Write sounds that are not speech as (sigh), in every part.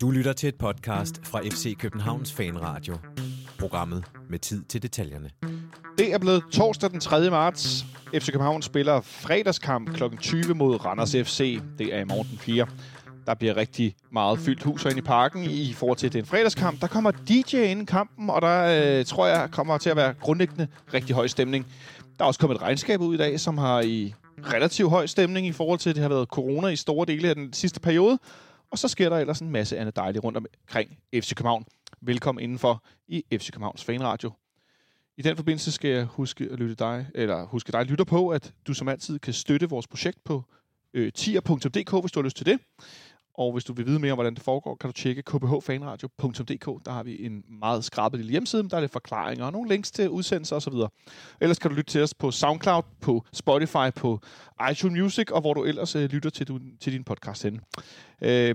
Du lytter til et podcast fra FC Københavns Fanradio. Programmet med tid til detaljerne. Det er blevet torsdag den 3. marts. FC København spiller fredagskamp kl. 20 mod Randers FC. Det er i morgen den 4. Der bliver rigtig meget fyldt hus herinde i parken i forhold til, den fredagskamp. Der kommer DJ ind i kampen, og der øh, tror jeg kommer til at være grundlæggende rigtig høj stemning. Der er også kommet et regnskab ud i dag, som har i relativt høj stemning i forhold til, at det har været corona i store dele af den sidste periode. Og så sker der ellers en masse andet dejligt rundt omkring FC København. Velkommen indenfor i FC Københavns Fanradio. I den forbindelse skal jeg huske at lytte dig, eller huske dig lytter på, at du som altid kan støtte vores projekt på øh, tier.dk, hvis du har lyst til det. Og hvis du vil vide mere om, hvordan det foregår, kan du tjekke kbhfanradio.dk. Der har vi en meget skrabet lille hjemmeside, der er lidt forklaringer og nogle links til udsendelser osv. Ellers kan du lytte til os på SoundCloud, på Spotify, på iTunes Music, og hvor du ellers øh, lytter til, du, til din podcast henne. Øh,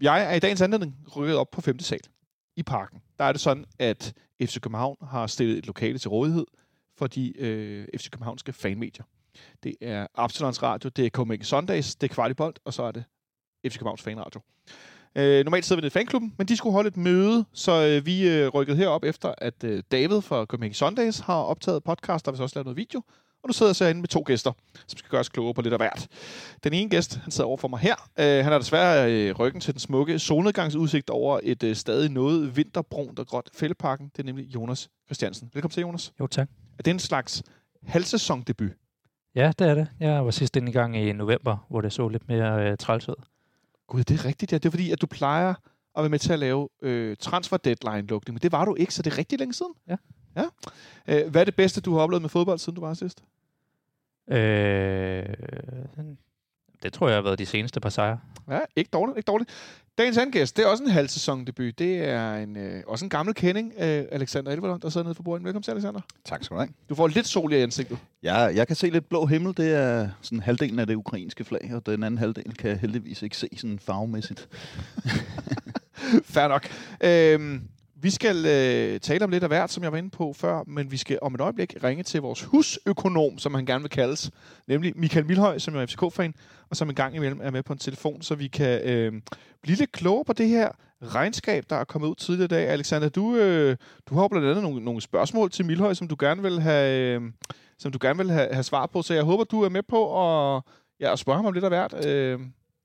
jeg er i dagens anledning rykket op på 5. sal i parken. Der er det sådan, at FC København har stillet et lokale til rådighed for de øh, FC Københavnske fanmedier. Det er Absalons Radio, det er Copenhagen Sundays, det er Kvartibolt, og så er det FC Københavns Fanradio. Øh, normalt sidder vi i fanklubben, men de skulle holde et møde, så øh, vi øh, rykkede herop efter, at øh, David fra Copenhagen Sundays har optaget podcast, der vil så også lavet noget video. Og nu sidder jeg så inde med to gæster, som skal gøre os klogere på lidt af hvert. Den ene gæst, han sidder over for mig her. Øh, han har desværre øh, ryggen til den smukke solnedgangsudsigt over et øh, stadig noget vinterbrunt og gråt fældeparken. Det er nemlig Jonas Christiansen. Velkommen til, Jonas. Jo, tak. Er det en slags halvsæsondebut? Ja, det er det. Jeg var sidst inde i gang i november, hvor det så lidt mere øh, træls ud. Gud, det er rigtigt, ja. Det er fordi, at du plejer at være med til at lave øh, transfer deadline-lukning, men det var du ikke, så det er rigtig længe siden. Ja. ja. Øh, hvad er det bedste, du har oplevet med fodbold, siden du var sidst? Øh, det tror jeg har været de seneste par sejre. Ja, ikke dårligt, ikke dårligt. Dagens anden gæst, det er også en halvsæsondebut. Det er en, øh, også en gammel kending, øh, Alexander Elverlund, der sidder nede for bordet. Velkommen til, Alexander. Tak skal du have. Du får lidt sol i ansigtet. Ja, jeg kan se lidt blå himmel. Det er sådan halvdelen af det ukrainske flag, og den anden halvdel kan jeg heldigvis ikke se sådan farvemæssigt. (laughs) Fair nok. Øhm, vi skal øh, tale om lidt af hvert, som jeg var inde på før, men vi skal om et øjeblik ringe til vores husøkonom, som han gerne vil kaldes, nemlig Michael Milhøj, som er FCK-fan, og som en gang imellem er med på en telefon, så vi kan øh, blive lidt klogere på det her regnskab, der er kommet ud tidligere i dag. Alexander, du, øh, du har blandt andet nogle, nogle spørgsmål til Milhøj, som du gerne vil have, øh, som du gerne vil have, have svar på, så jeg håber, du er med på at, ja, at spørge ham om lidt af hvert. Øh,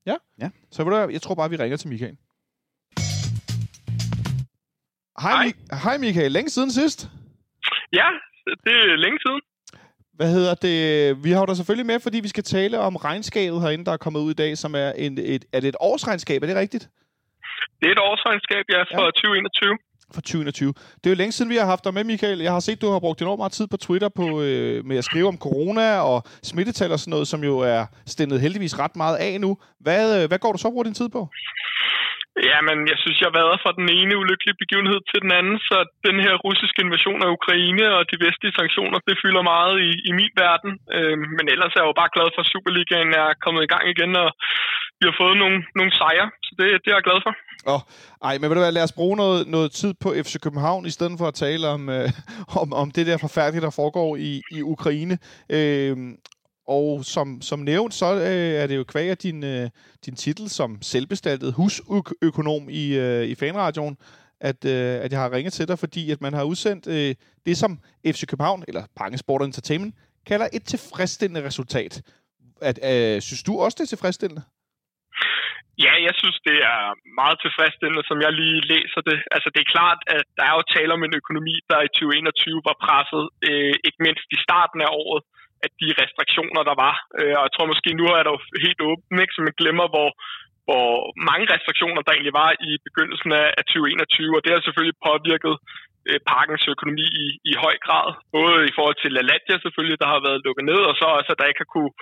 ja? Ja. Så ved du, jeg tror bare, vi ringer til Michael. Hej, Hej. Mi- Hej Michael. Længe siden sidst. Ja, det er længe siden. Hvad hedder det? Vi har dig selvfølgelig med, fordi vi skal tale om regnskabet herinde, der er kommet ud i dag, som er, en, et, er det et årsregnskab, er det rigtigt? Det er et årsregnskab, ja, for ja. 2021. For 2021. Det er jo længe siden, vi har haft dig med, Michael. Jeg har set, du har brugt enormt meget tid på Twitter på, øh, med at skrive om corona og smittetal og sådan noget, som jo er stændet heldigvis ret meget af nu. Hvad, øh, hvad går du så bruger din tid på? Ja, men jeg synes, jeg har været fra den ene ulykkelige begivenhed til den anden, så den her russiske invasion af Ukraine og de vestlige sanktioner, det fylder meget i, i min verden. Øh, men ellers er jeg jo bare glad for, at Superligaen er kommet i gang igen, og vi har fået nogle, nogle sejre, så det, det er jeg glad for. Åh, ej, men ved du hvad, lad os bruge noget, noget tid på FC København, i stedet for at tale om, øh, (laughs) om, om det der forfærdelige, der foregår i, i Ukraine. Øh, og som, som nævnt, så øh, er det jo kvæg af din, øh, din titel som selvbestaltet husøkonom i, øh, i fanradioen, at, øh, at jeg har ringet til dig, fordi at man har udsendt øh, det, som FC København, eller Pange Sport Entertainment, kalder et tilfredsstillende resultat. At, øh, synes du også, det er tilfredsstillende? Ja, jeg synes, det er meget tilfredsstillende, som jeg lige læser det. Altså, det er klart, at der er jo tale om en økonomi, der i 2021 var presset, øh, ikke mindst i starten af året, at de restriktioner, der var. Øh, og jeg tror måske, nu er der jo helt åbent, ikke? så man glemmer, hvor, hvor mange restriktioner der egentlig var i begyndelsen af, 2021, og det har selvfølgelig påvirket øh, parkens økonomi i, i høj grad. Både i forhold til LaLandia selvfølgelig, der har været lukket ned, og så også, at der ikke har kunne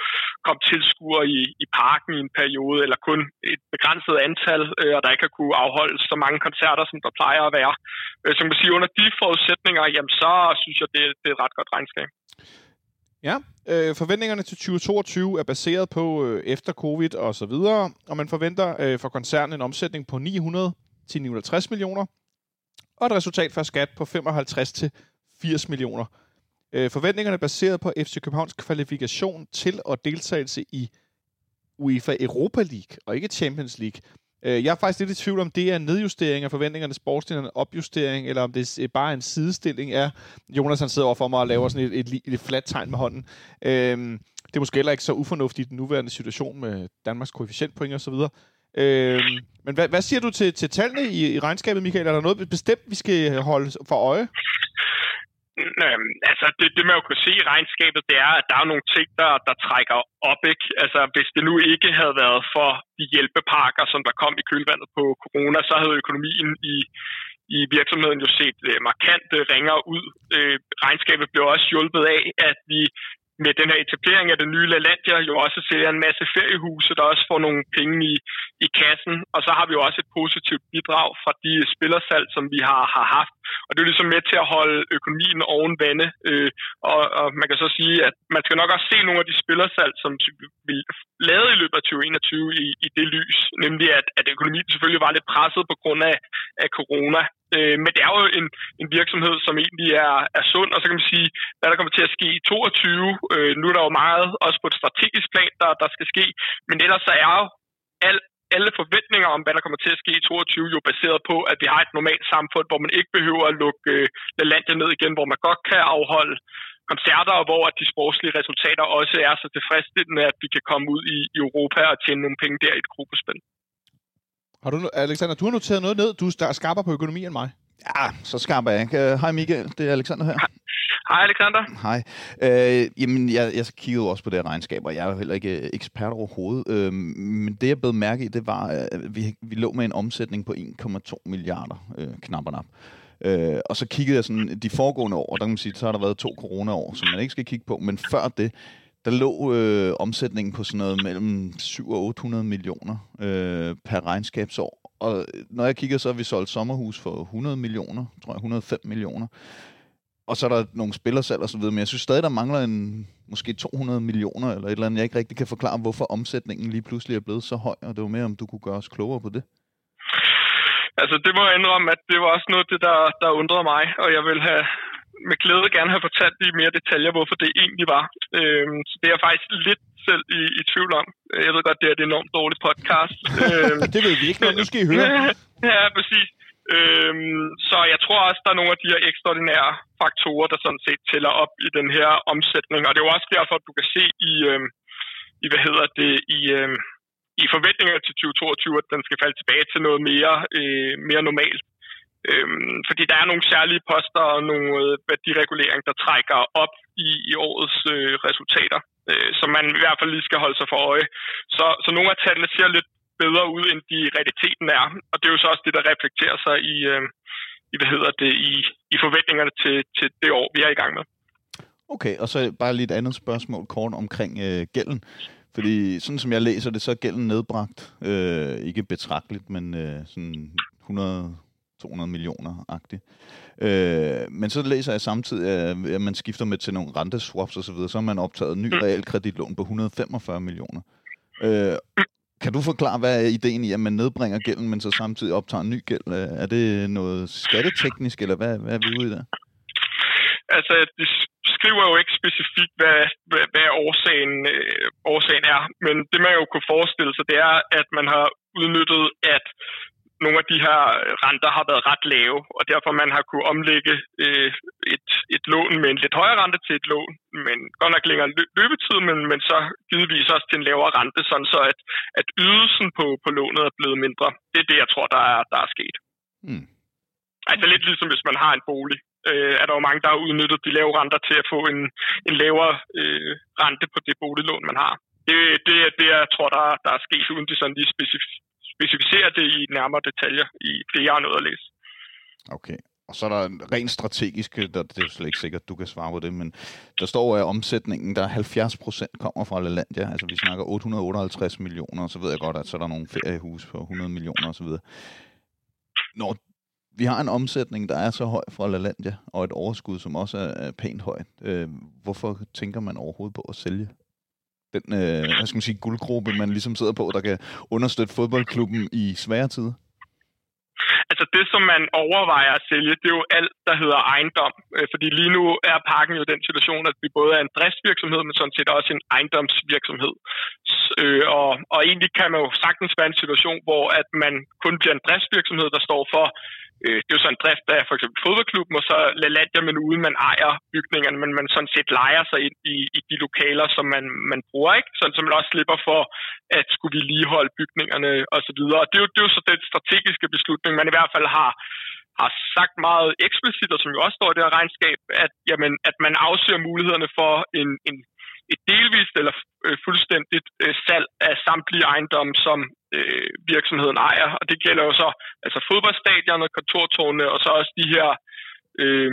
komme tilskuere i, i parken i en periode, eller kun et begrænset antal, øh, og der ikke har kunne afholdes så mange koncerter, som der plejer at være. Øh, så man kan sige, under de forudsætninger, jamen så synes jeg, det, det er et ret godt regnskab. Ja, øh, forventningerne til 2022 er baseret på øh, efter covid og så videre, og man forventer øh, for koncernen en omsætning på 900 til 960 millioner, og et resultat før skat på 55 til 80 millioner. Øh, forventningerne er baseret på FC Københavns kvalifikation til og deltagelse i UEFA Europa League, og ikke Champions League. Øh, jeg er faktisk lidt i tvivl om, det er en nedjustering af forventningerne sportslig en opjustering, eller om det er bare en sidestilling af, Jonas han sidder over for mig og laver sådan et, et, et, flat fladt tegn med hånden. Øh, det er måske heller ikke så ufornuftigt i den nuværende situation med Danmarks koefficientpoint og så videre. Øh, men hvad, hvad siger du til, til tallene i, i regnskabet, Michael? Er der noget bestemt, vi skal holde for øje? Øh, altså, det, det man jo kunne se i regnskabet, det er, at der er nogle ting, der, der trækker op. Ikke? Altså, hvis det nu ikke havde været for de hjælpepakker, som der kom i kølvandet på corona, så havde økonomien i, i virksomheden jo set øh, markant øh, ringere ud. Øh, regnskabet blev også hjulpet af, at vi med den her etablering af det nye LaLandia jo også ser en masse feriehuse, der også får nogle penge i, i kassen. Og så har vi jo også et positivt bidrag fra de spillersalg, som vi har, har haft. Og det er jo ligesom med til at holde økonomien oven vande. Øh, og, og man kan så sige, at man skal nok også se nogle af de spillersalg, som vi lavede i løbet af 2021 i, i det lys. Nemlig at, at økonomien selvfølgelig var lidt presset på grund af, af corona. Øh, men det er jo en, en virksomhed, som egentlig er, er sund, og så kan man sige, hvad der kommer til at ske i 22. Øh, nu er der jo meget også på et strategisk plan, der, der skal ske, men ellers så er jo al, alle forventninger om, hvad der kommer til at ske i 22, jo baseret på, at vi har et normalt samfund, hvor man ikke behøver at lukke øh, landet ned igen, hvor man godt kan afholde koncerter, og hvor at de sportslige resultater også er så tilfredsstillende, at vi kan komme ud i, i Europa og tjene nogle penge der i et gruppespil. Har du, Alexander, du har noteret noget ned. Du er skarpere på økonomi end mig. Ja, så skarper jeg ikke. Hej Michael, det er Alexander her. Hej Alexander. Hej. Øh, jamen, jeg, jeg kiggede også på det her regnskab, og jeg er jo heller ikke øh, ekspert overhovedet. Øh, men det, jeg blev mærke i, det var, at vi, vi lå med en omsætning på 1,2 milliarder, øh, knap og nap. Øh, og så kiggede jeg sådan de foregående år, og der kan man sige, så har der været to corona-år, som man ikke skal kigge på. Men før det, der lå øh, omsætningen på sådan noget mellem 7 og 800 millioner øh, per regnskabsår. Og øh, når jeg kigger, så har vi solgt sommerhus for 100 millioner, tror jeg, 105 millioner. Og så er der nogle spillersalg og så videre, men jeg synes stadig, der mangler en måske 200 millioner eller et eller andet. Jeg ikke rigtig kan forklare, hvorfor omsætningen lige pludselig er blevet så høj, og det var mere, om du kunne gøre os klogere på det. Altså, det må jeg indrømme, at det var også noget, det der, der undrede mig, og jeg vil have med glæde gerne have fortalt i mere detaljer, hvorfor det egentlig var. Øhm, så det er jeg faktisk lidt selv i, i tvivl om. Jeg ved godt, det er et enormt dårligt podcast. (laughs) øhm, det ved vi ikke, men nu skal I høre. (laughs) ja, præcis. Øhm, så jeg tror også, der er nogle af de her ekstraordinære faktorer, der sådan set tæller op i den her omsætning. Og det er jo også derfor, at du kan se i, øhm, i hvad hedder det, i, øhm, i forventninger til 2022, at den skal falde tilbage til noget mere, øh, mere normalt. Øhm, fordi der er nogle særlige poster og nogle øh, værdiregulering, der trækker op i, i årets øh, resultater, øh, som man i hvert fald lige skal holde sig for øje. Så, så nogle af tallene ser lidt bedre ud, end de realiteten er. Og det er jo så også det, der reflekterer sig i, øh, i hvad hedder det, i, i forventningerne til, til det år, vi er i gang med. Okay, og så bare lige et andet spørgsmål kort omkring øh, gælden. Fordi sådan som jeg læser det, så er gælden nedbragt. Øh, ikke betragteligt, men øh, sådan 100 200 millioner-agtigt. Øh, men så læser jeg samtidig, at man skifter med til nogle renteswaps osv., så, videre, så har man optaget ny mm. realkreditlån på 145 millioner. Øh, kan du forklare, hvad er ideen i, at man nedbringer gælden, men så samtidig optager ny gæld? Er det noget skatteteknisk, eller hvad, hvad er vi ude i der? Altså, de skriver jo ikke specifikt, hvad, hvad, hvad årsagen, øh, årsagen er, men det man jo kunne forestille sig, det er, at man har udnyttet, at nogle af de her renter har været ret lave, og derfor man har kunne omlægge øh, et, et lån med en lidt højere rente til et lån, men godt nok længere løbetid, men, men så givetvis også til en lavere rente, sådan så at, at ydelsen på, på lånet er blevet mindre. Det er det, jeg tror, der er, der er sket. Mm. Altså lidt ligesom hvis man har en bolig, øh, er der jo mange, der har udnyttet de lave renter til at få en, en lavere øh, rente på det boliglån, man har. Det, det er det, jeg tror, der, der er sket, uden de sådan lige specifikt specificere det i nærmere detaljer i det, jeg har nået at læse. Okay. Og så er der rent strategisk, der, det er slet ikke sikkert, du kan svare på det, men der står, at omsætningen, der 70 procent kommer fra LaLandia. Altså vi snakker 858 millioner, og så ved jeg godt, at så er der nogle feriehus på 100 millioner osv. Når vi har en omsætning, der er så høj fra LaLandia, og et overskud, som også er pænt højt, øh, hvorfor tænker man overhovedet på at sælge den øh, hvad skal man sige, guldgruppe, man ligesom sidder på, der kan understøtte fodboldklubben i svære tider? Altså det, som man overvejer at sælge, det er jo alt, der hedder ejendom. Øh, fordi lige nu er parken jo den situation, at vi både er en driftsvirksomhed, men sådan set også en ejendomsvirksomhed. Øh, og, og egentlig kan man jo sagtens være en situation, hvor at man kun bliver en driftsvirksomhed, der står for øh, det er jo sådan en drift af for eksempel fodboldklubben, og så LaLandia, men uden man ejer bygningerne, men man sådan set leger sig ind i, i de lokaler, som man, man bruger, ikke? Sådan, så man også slipper for at skulle vi lige holde bygningerne osv. Og det er, jo, det er jo så den strategiske beslutning, man i hvert fald har har sagt meget eksplicit, og som jo også står i det her regnskab, at, jamen, at man afsøger mulighederne for en, en et delvist eller øh, fuldstændigt øh, salg af samtlige ejendomme, som øh, virksomheden ejer. Og det gælder jo så altså fodboldstadioner, kontortårne og så også de her øh,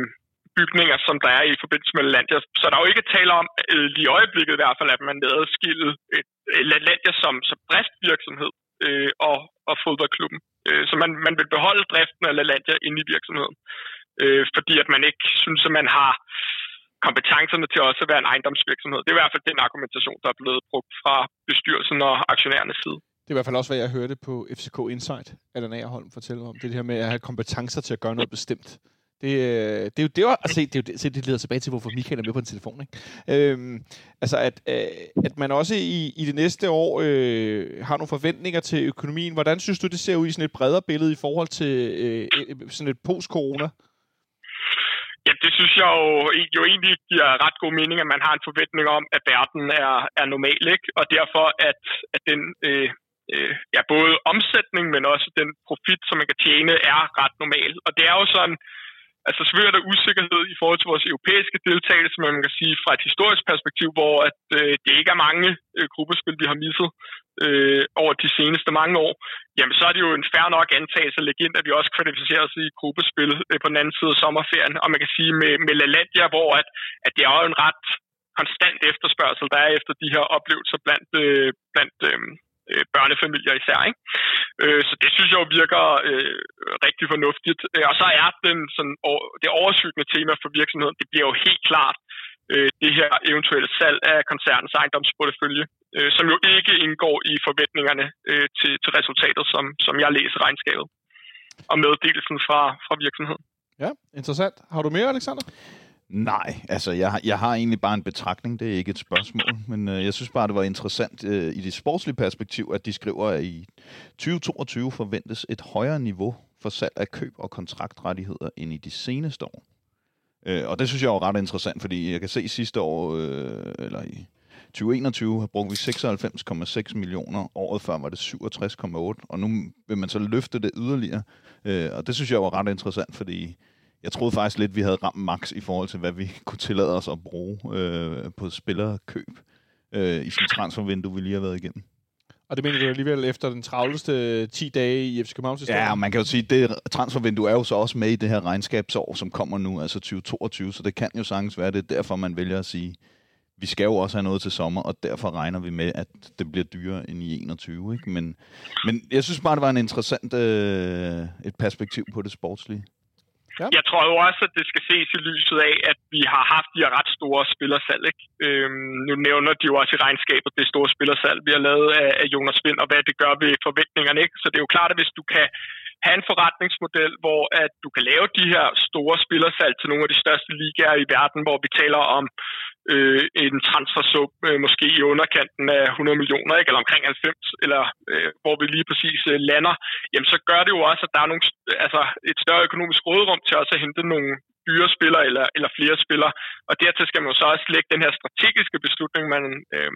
bygninger, som der er i forbindelse med Landia. Så der er jo ikke tale om, øh, lige i øjeblikket i hvert fald, at man adskille øh, Landia som, som driftsvirksomhed øh, og, og fodboldklubben. Øh, så man, man vil beholde driften af LaLandia inde i virksomheden, øh, fordi at man ikke synes, at man har kompetencerne til også at være en ejendomsvirksomhed. Det er i hvert fald den argumentation, der er blevet brugt fra bestyrelsen og aktionærernes side. Det er i hvert fald også, hvad jeg hørte på FCK Insight, at den Agerholm fortæller om. Det her med at have kompetencer til at gøre noget bestemt. Det, øh, det er jo det, var, altså, det, er jo det, det leder tilbage til, hvorfor Michael er med på en telefon. Ikke? Øhm, altså, at, øh, at man også i, i det næste år øh, har nogle forventninger til økonomien. Hvordan synes du, det ser ud i sådan et bredere billede i forhold til øh, sådan et post-corona? Ja, det synes jeg jo, jo egentlig giver ret god mening, at man har en forventning om, at verden er, er normal, ikke? Og derfor, at, at den øh, øh, ja, både omsætning, men også den profit, som man kan tjene, er ret normal. Og det er jo sådan, altså selvfølgelig er der usikkerhed i forhold til vores europæiske deltagelse, men man kan sige fra et historisk perspektiv, hvor at, øh, det ikke er mange øh, gruppespil, vi har misset øh, over de seneste mange år, jamen så er det jo en færre nok antagelse at lægge ind, at vi også kvalificerer os i gruppespil øh, på den anden side af sommerferien. Og man kan sige med, med LaLandia, hvor at, at det er jo en ret konstant efterspørgsel, der er efter de her oplevelser blandt, øh, blandt øh, øh, børnefamilier især. Ikke? Øh, så det synes jeg jo virker øh, rigtig fornuftigt. Øh, og så er den, sådan, det overskyggende tema for virksomheden, det bliver jo helt klart øh, det her eventuelle salg af koncernens ejendomsportefølje, øh, som jo ikke indgår i forventningerne øh, til, til resultatet, som, som jeg læser regnskabet og meddelelsen fra, fra virksomheden. Ja, interessant. Har du mere, Alexander? Nej, altså jeg, jeg har egentlig bare en betragtning, det er ikke et spørgsmål, men øh, jeg synes bare, det var interessant øh, i det sportslige perspektiv, at de skriver, at i 2022 forventes et højere niveau for salg af køb og kontraktrettigheder end i de seneste år. Øh, og det synes jeg er ret interessant, fordi jeg kan se sidste år, øh, eller i 2021, har brugt vi 96,6 millioner. Året før var det 67,8, og nu vil man så løfte det yderligere. Øh, og det synes jeg var ret interessant, fordi jeg troede faktisk lidt, vi havde ramt max i forhold til, hvad vi (laughs) kunne tillade os at bruge øh, på spillerkøb øh, i sådan transfervindue, vi lige har været igennem. Og det mener du alligevel efter den travleste 10 dage i FC Københavns historie? Ja, man kan jo sige, at det transfervindue er jo så også med i det her regnskabsår, som kommer nu, altså 2022, så det kan jo sagtens være, det er derfor, man vælger at sige, vi skal jo også have noget til sommer, og derfor regner vi med, at det bliver dyrere end i 21. Ikke? Men, men jeg synes bare, det var en interessant øh, et perspektiv på det sportslige. Ja. Jeg tror jo også, at det skal ses i lyset af, at vi har haft de her ret store spillersalg. Ikke? Øhm, nu nævner de jo også i regnskabet det store spillersalg, vi har lavet af, af Jonas Vind, og hvad det gør ved forventningerne. Ikke? Så det er jo klart, at hvis du kan have en forretningsmodel, hvor at du kan lave de her store spillersalg til nogle af de største ligaer i verden, hvor vi taler om øh, en transfersum øh, måske i underkanten af 100 millioner, ikke? eller omkring 90, eller øh, hvor vi lige præcis øh, lander, jamen så gør det jo også, at der er nogle, altså et større økonomisk råderum til også at hente nogle dyre spillere eller, eller flere spillere. Og dertil skal man jo så også lægge den her strategiske beslutning, man øh,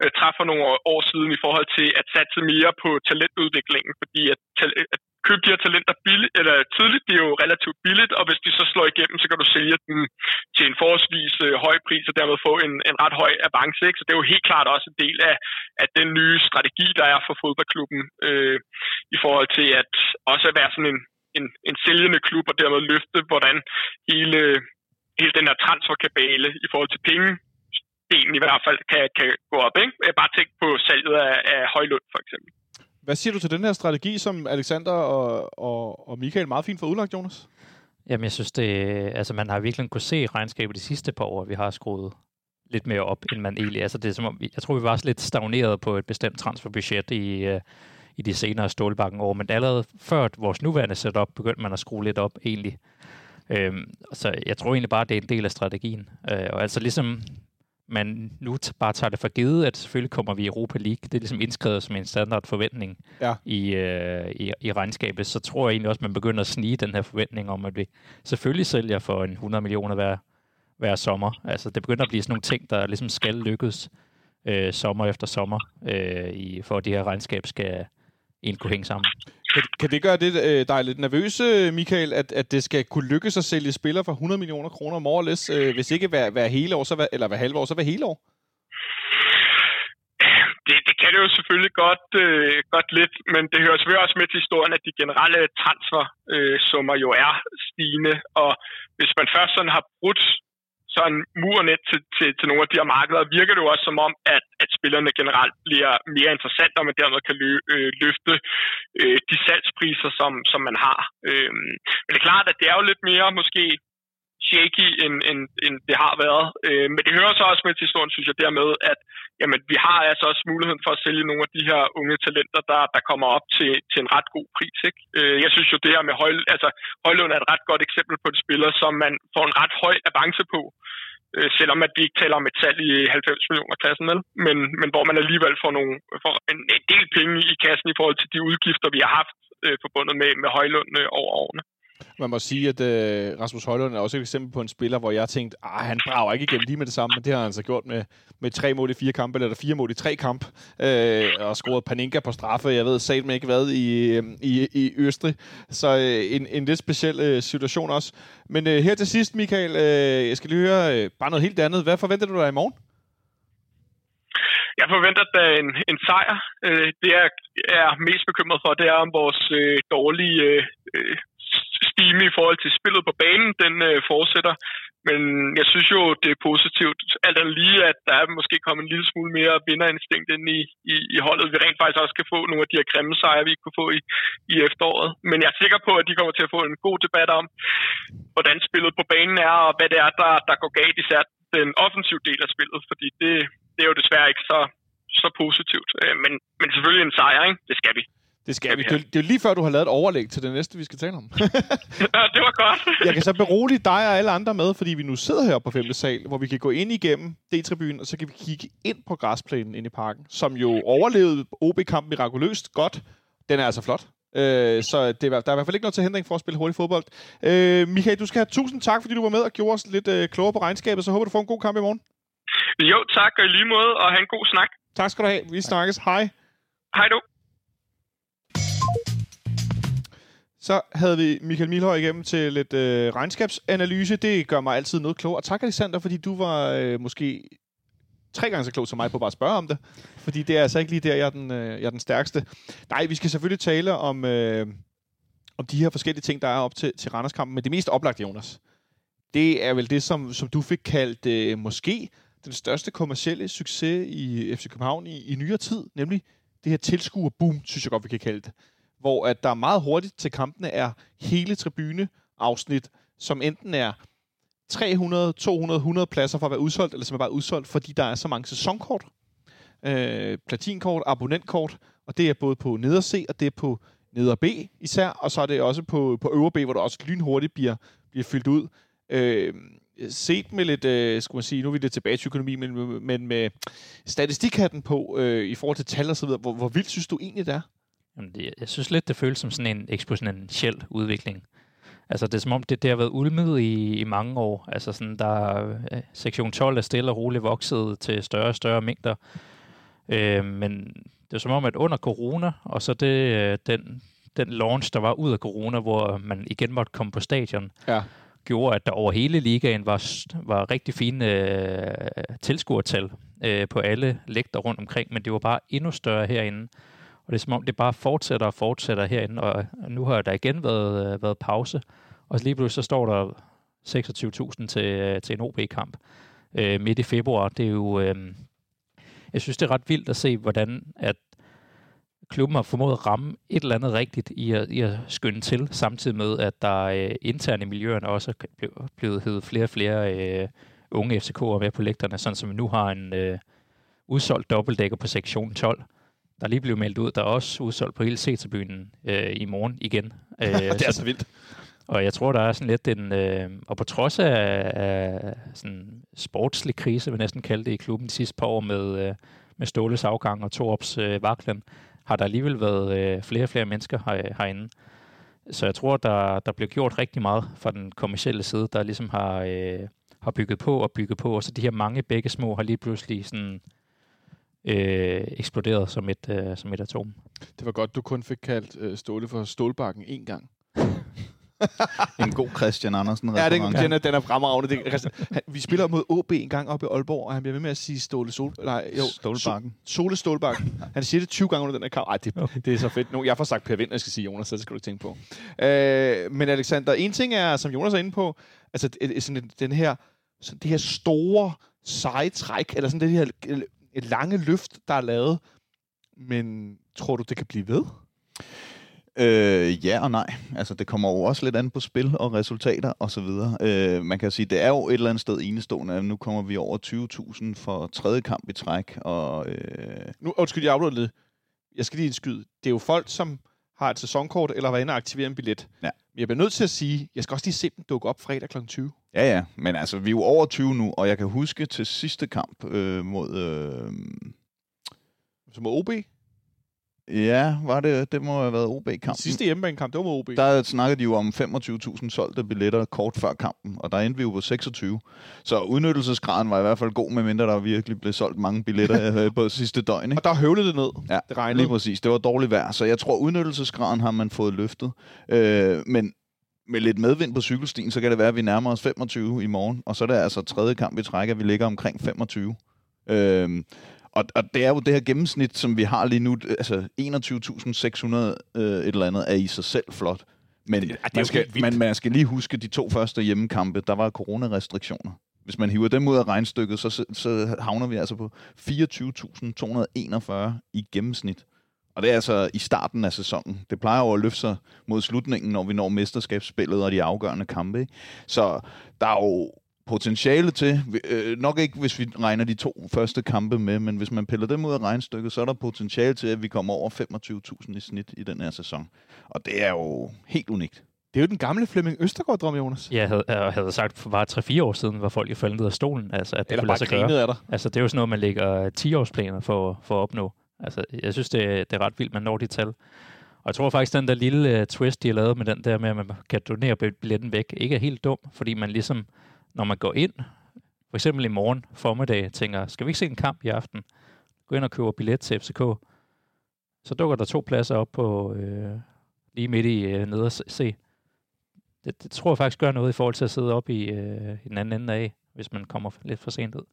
øh, træffer nogle år siden i forhold til at satse mere på talentudviklingen, fordi at, at købe de her talenter billigt, eller tidligt, det er jo relativt billigt, og hvis de så slår igennem, så kan du sælge dem til en forholdsvis øh, høj pris, og dermed få en, en ret høj avance. Ikke? Så det er jo helt klart også en del af, af den nye strategi, der er for fodboldklubben, øh, i forhold til at også være sådan en, en, en sælgende klub, og dermed løfte, hvordan hele, hele den her transferkabale i forhold til penge, delen i hvert fald kan, kan gå op. Ikke? Bare tænk på salget af, af Højlund, for eksempel. Hvad siger du til den her strategi, som Alexander og, og, og Michael meget fint får udlagt, Jonas? Jamen, jeg synes, det, altså, man har virkelig kunne se regnskabet de sidste par år, vi har skruet lidt mere op, end man egentlig... Altså, det er som om, jeg tror, vi var lidt stagneret på et bestemt transferbudget i, øh, i de senere Stålbakken år, men allerede før vores nuværende setup begyndte man at skrue lidt op egentlig. Øhm, så jeg tror egentlig bare, det er en del af strategien. Øh, og altså ligesom man nu bare tager det for givet, at selvfølgelig kommer vi i Europa League. Det er ligesom indskrevet som en standard forventning Ja. i, øh, i, i regnskabet. Så tror jeg egentlig også, at man begynder at snige den her forventning om, at vi selvfølgelig sælger for en 100 millioner hver, hver sommer. Altså det begynder at blive sådan nogle ting, der ligesom skal lykkes øh, sommer efter sommer, øh, i, for at det her regnskab skal egentlig kunne hænge sammen. Kan, kan det gøre det, øh, dig lidt nervøs, Michael, at, at det skal kunne lykkes at sælge spillere for 100 millioner kroner om året, øh, hvis ikke hver, hver hele år, så hver, eller hver halve år, så hver hele år? det, det kan det jo selvfølgelig godt, øh, godt lidt, men det hører selvfølgelig også med til historien, at de generelle transfersummer øh, jo er stigende, og hvis man først sådan har brudt sådan muren til, til, til nogle af de her markeder, virker det jo også som om, at, at spillerne generelt bliver mere interessante, og man dermed kan lø, øh, løfte øh, de salgspriser, som, som man har. Øh, men det er klart, at det er jo lidt mere måske shaky, end, end, end det har været. Øh, men det hører så også med til historien, synes jeg, dermed, at jamen, vi har altså også muligheden for at sælge nogle af de her unge talenter, der, der kommer op til, til en ret god pris. Ikke? Øh, jeg synes jo, det her med Høj, altså, Højlund er et ret godt eksempel på en spiller, som man får en ret høj avance på, øh, selvom at vi ikke taler om et salg i 90 millioner klassen, vel? Men, men hvor man alligevel får, nogle, får en, en del penge i kassen i forhold til de udgifter, vi har haft øh, forbundet med, med Højlund øh, over årene. Man må sige, at øh, Rasmus Højlund er også et eksempel på en spiller, hvor jeg tænkte, at han brager ikke igennem lige med det samme, men det har han altså gjort med, med tre mål i fire kampe, eller fire mål i tre kamp, øh, og scoret Paninka på straffe. Jeg ved satme ikke hvad i, øhm, i, i Østrig, så øh, en, en lidt speciel øh, situation også. Men øh, her til sidst, Michael, øh, jeg skal lige høre øh, bare noget helt andet. Hvad forventer du dig i morgen? Jeg forventer da en, en sejr. Øh, det jeg er mest bekymret for, det er om vores øh, dårlige øh, øh stime i forhold til spillet på banen, den øh, fortsætter. Men jeg synes jo, det er positivt. Alt andet lige, at der er måske kommet en lille smule mere vinderinstinkt ind i, i, i holdet. Vi rent faktisk også kan få nogle af de her grimme sejre, vi ikke kunne få i, i efteråret. Men jeg er sikker på, at de kommer til at få en god debat om, hvordan spillet på banen er, og hvad det er, der, der går galt, især den offensive del af spillet. Fordi det, det er jo desværre ikke så, så positivt. Øh, men, men selvfølgelig en sejr, ikke? Det skal vi. Det skal vi. Det, er- det er lige før, du har lavet et overlæg til det næste, vi skal tale om. (laughs) Ja, det var godt. (laughs) Jeg kan så berolige dig og alle andre med, fordi vi nu sidder her på 5. sal, hvor vi kan gå ind igennem D-tribunen, og så kan vi kigge ind på græsplænen inde i parken, som jo overlevede OB-kampen mirakuløst godt. Den er altså flot. Øh, så det er, der er i hvert fald ikke noget til hindring for at spille hurtig fodbold. Øh, Michael, du skal have tusind tak, fordi du var med og gjorde os lidt øh, klogere på regnskabet. Så håber du får en god kamp i morgen. Jo, tak og i lige måde, og have en god snak. Tak skal du have. Vi snakkes. Hej. Hej du. Så havde vi Michael Milhøj igennem til lidt øh, regnskabsanalyse. Det gør mig altid noget klogere. Og tak, Alexander, fordi du var øh, måske tre gange så klog som mig på bare at spørge om det. Fordi det er altså ikke lige der, jeg er den, øh, jeg er den stærkeste. Nej, vi skal selvfølgelig tale om, øh, om de her forskellige ting, der er op til, til Randerskampen. Men det mest oplagte, Jonas, det er vel det, som, som du fik kaldt øh, måske den største kommercielle succes i FC København i, i nyere tid. Nemlig det her tilskuerboom, synes jeg godt, vi kan kalde det hvor at der meget hurtigt til kampene er hele tribuneafsnit, som enten er 300, 200, 100 pladser for at være udsolgt, eller som er bare udsolgt, fordi der er så mange sæsonkort, øh, platinkort, abonnentkort, og det er både på neder C, og det er på neder B især, og så er det også på, på øver B, hvor der også lynhurtigt bliver, bliver fyldt ud. Øh, set med lidt, øh, skulle man sige, nu er vi lidt tilbage til økonomi, men, men med statistikhatten på, øh, i forhold til tal og så videre, hvor, hvor vildt synes du egentlig det er? Jamen, det, jeg synes lidt, det føles som sådan en eksponentiel udvikling. Altså, det er som om, det, det har været ulmet i, i mange år. Altså, sådan, der øh, sektion 12 er stille og roligt vokset til større og større mængder. Øh, men det er som om, at under corona, og så det, øh, den, den launch, der var ud af corona, hvor man igen måtte komme på stadion, Ja. gjorde, at der over hele ligaen var, var rigtig fine øh, tilskuertal øh, på alle lægter rundt omkring, men det var bare endnu større herinde. Og det er som om, det bare fortsætter og fortsætter herinde, og nu har der igen været, øh, været pause, og lige pludselig så står der 26.000 til, øh, til en OB-kamp øh, midt i februar. Det er jo, øh, jeg synes, det er ret vildt at se, hvordan at klubben har formået at ramme et eller andet rigtigt i at, i at skynde til, samtidig med, at der øh, interne i miljøerne også er blevet, blevet hævet flere og flere øh, unge FCK'er med på lægterne, sådan som vi nu har en øh, udsolgt dobbeltdækker på sektion 12 der lige blev meldt ud, der er også udsolgt på hele C-tribunen øh, i morgen igen. (laughs) Øh, det er så vildt. Og jeg tror, der er sådan lidt en... Øh, og på trods af, af sådan sportslig krise, vil næsten kalde det, i klubben de sidste par år med, øh, med Ståles afgang og Torps øh, vaklen, har der alligevel været øh, flere og flere mennesker her, herinde. Så jeg tror, der, der blev gjort rigtig meget fra den kommercielle side, der ligesom har, øh, har bygget på og bygget på. Og så de her mange begge små har lige pludselig sådan øh, eksploderet som et, øh, som et atom. Det var godt, du kun fik kaldt øh, Ståle for Stålbakken en gang. (laughs) en god Christian Andersen Ja, den, den, er, den er fremragende. Det, Christian, han, vi spiller mod OB en gang op i Aalborg, og han bliver ved med at sige Ståle Sol... Nej, jo, Stålbakken. So, Sole Stålbakken. (laughs) Han siger det 20 gange under den her kamp. Ej, det, det er så fedt. Nu, jeg får sagt Per Vind, jeg skal sige Jonas, så det skal du tænke på. Øh, men Alexander, en ting er, som Jonas er inde på, altså sådan den her, sådan det her store seje træk, eller sådan det her lange løft, der er lavet. Men tror du, det kan blive ved? Øh, ja og nej. Altså, det kommer jo også lidt an på spil og resultater og så videre. Øh, man kan sige, det er jo et eller andet sted enestående. Nu kommer vi over 20.000 for tredje kamp i træk. Og, øh... Nu, undskyld, jeg afbryder lidt. Jeg skal lige indskyde. Det er jo folk, som har et sæsonkort, eller var inde og aktivere en billet. Ja. Men jeg bliver nødt til at sige, jeg skal også lige se dem dukke op fredag kl. 20. Ja, ja. Men altså, vi er jo over 20 nu, og jeg kan huske til sidste kamp øh, mod... Øh... Mod OB? Ja, var det, det må have været OB-kampen. Sidste hjemmebanekamp, det var mod OB. Der snakkede de jo om 25.000 solgte billetter kort før kampen, og der endte vi jo på 26. Så udnyttelsesgraden var i hvert fald god, medmindre der virkelig blev solgt mange billetter (laughs) øh, på sidste døgn. Ikke? Og der høvlede det ned. Ja, det regnede. lige præcis. Det var dårligt vejr, så jeg tror, udnyttelsesgraden har man fået løftet. Øh, men med lidt medvind på cykelstien, så kan det være, at vi nærmer os 25 i morgen, og så er det altså tredje kamp i træk, at vi ligger omkring 25. Øh, og, og det er jo det her gennemsnit, som vi har lige nu, altså 21.600 øh, et eller andet, er i sig selv flot. Men det, det man, skal, man, man skal lige huske de to første hjemmekampe, der var coronarestriktioner. Hvis man hiver dem ud af regnstykket, så, så havner vi altså på 24.241 i gennemsnit. Og det er altså i starten af sæsonen. Det plejer jo at løfte sig mod slutningen, når vi når mesterskabsspillet og de afgørende kampe. Ikke? Så der er jo potentiale til, øh, nok ikke hvis vi regner de to første kampe med, men hvis man piller dem ud af regnstykket, så er der potentiale til, at vi kommer over 25.000 i snit i den her sæson. Og det er jo helt unikt. Det er jo den gamle Flemming Østergaard-drøm, Jonas. Ja, jeg havde, jeg havde sagt for bare 3-4 år siden, var folk jo faldet ned af stolen. Altså, at det Eller bare grinet af dig. Altså, det er jo sådan noget, man lægger 10-årsplaner for, for at opnå. Altså, jeg synes, det, det er ret vildt, man når de tal. Og jeg tror faktisk, den der lille uh, twist, de har lavet med den der med, at man kan donere billetten væk, ikke er helt dum, fordi man ligesom når man går ind, for eksempel i morgen formiddag, tænker, skal vi ikke se en kamp i aften? Gå ind og købe billet til FCK. Så dukker der to pladser op på øh, lige midt i øh, nede og se. Det, det tror jeg faktisk gør noget i forhold til at sidde op i, øh, i den anden ende af, hvis man kommer lidt for sent ud.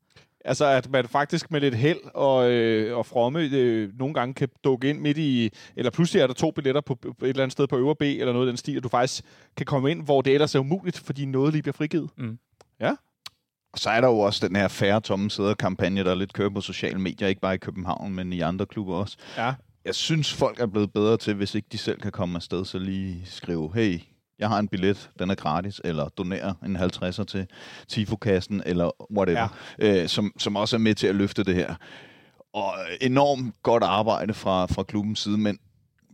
Altså, at man faktisk med lidt held og, øh, og fromme øh, nogle gange kan dukke ind midt i, eller pludselig er der to billetter på, et eller andet sted på øvre B, eller noget af den stil, at du faktisk kan komme ind, hvor det ellers er umuligt, fordi noget lige bliver frigivet. Mm. Ja. Og så er der jo også den her færre tomme sæder kampagne, der lidt kører på sociale medier, ikke bare i København, men i andre klubber også. Ja. Jeg synes, folk er blevet bedre til, hvis ikke de selv kan komme afsted, så lige skrive, hey, jeg har en billet, den er gratis, eller donere en 50'er til Tifokassen, eller whatever, ja. øh, som, som også er med til at løfte det her. Og enormt godt arbejde fra, fra klubbens side, men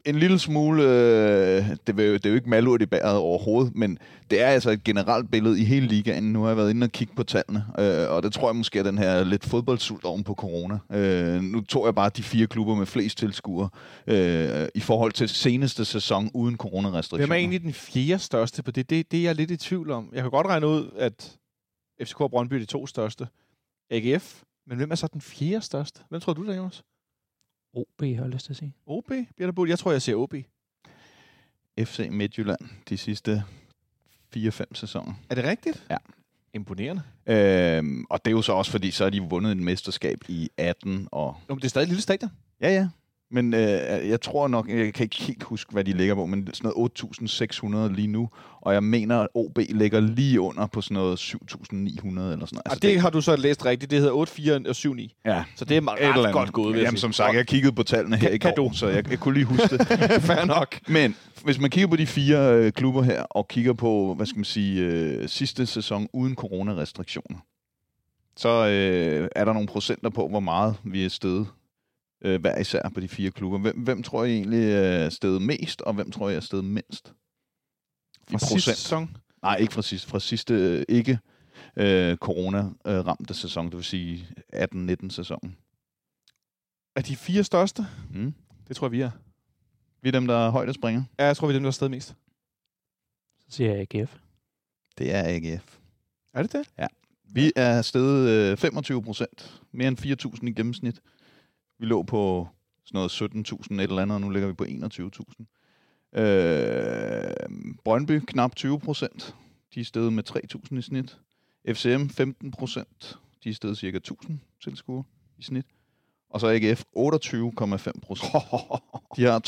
en lille smule, øh, det, vil, det er jo ikke malurt i bæret overhovedet, men det er altså et generelt billede i hele ligaen. Nu har jeg været inde og kigge på tallene, øh, og det tror jeg måske er den her lidt fodboldsult oven på corona. Øh, nu tog jeg bare de fire klubber med flest tilskuere øh, i forhold til seneste sæson uden coronarestriktioner. Hvem er egentlig den fjerde største på det? det? Det er jeg lidt i tvivl om. Jeg kan godt regne ud, at FCK og Brøndby er de to største. AGF, men hvem er så den fjerde største? Hvem tror du, det er, Jonas? OB, har jeg lyst til at sige. OB? Bliver der Jeg tror, jeg siger OB. FC Midtjylland de sidste 4-5 sæsoner. Er det rigtigt? Ja. Imponerende. Øhm, og det er jo så også, fordi så har de vundet en mesterskab i 18 og... Nå, men det er stadig et lille stadion. Ja, ja. Men øh, jeg tror nok, jeg kan ikke helt huske, hvad de ligger på, men sådan noget 8.600 lige nu. Og jeg mener, at OB ligger lige under på sådan noget 7.900 eller sådan noget. Altså, og det, det har du så læst rigtigt. Det hedder 8, 4 og 9. Ja. Så det er meget ret godt gået, Jamen, som sagt, jeg kiggede på tallene her kan, i går, du? så jeg, jeg kunne lige huske det. (laughs) Fair nok. Men hvis man kigger på de fire øh, klubber her, og kigger på, hvad skal man sige, øh, sidste sæson uden coronarestriktioner, så øh, er der nogle procenter på, hvor meget vi er stedet øh, hver især på de fire klubber. Hvem, hvem tror I egentlig er stedet mest, og hvem tror I er stedet mindst? I Fra sidste sæson. Nej, ikke fra sidste. Fra sidste øh, ikke øh, corona-ramte sæson, det vil sige 18-19 sæsonen. Er de fire største? Mm. Det tror jeg, vi er. Vi er dem, der er højdespringer. Ja, jeg tror, vi er dem, der er sted mest. Så siger jeg AGF. Det er AGF. Er det det? Vi er stedet øh, 25 procent. Mere end 4.000 i gennemsnit. Vi lå på sådan noget 17.000 et eller andet, og nu ligger vi på 21.000. Øh, Brøndby knap 20 procent. De er stedet med 3.000 i snit. FCM 15 procent. De er stedet cirka 1.000 tilskuere i snit. Og så AGF 28,5 procent. De har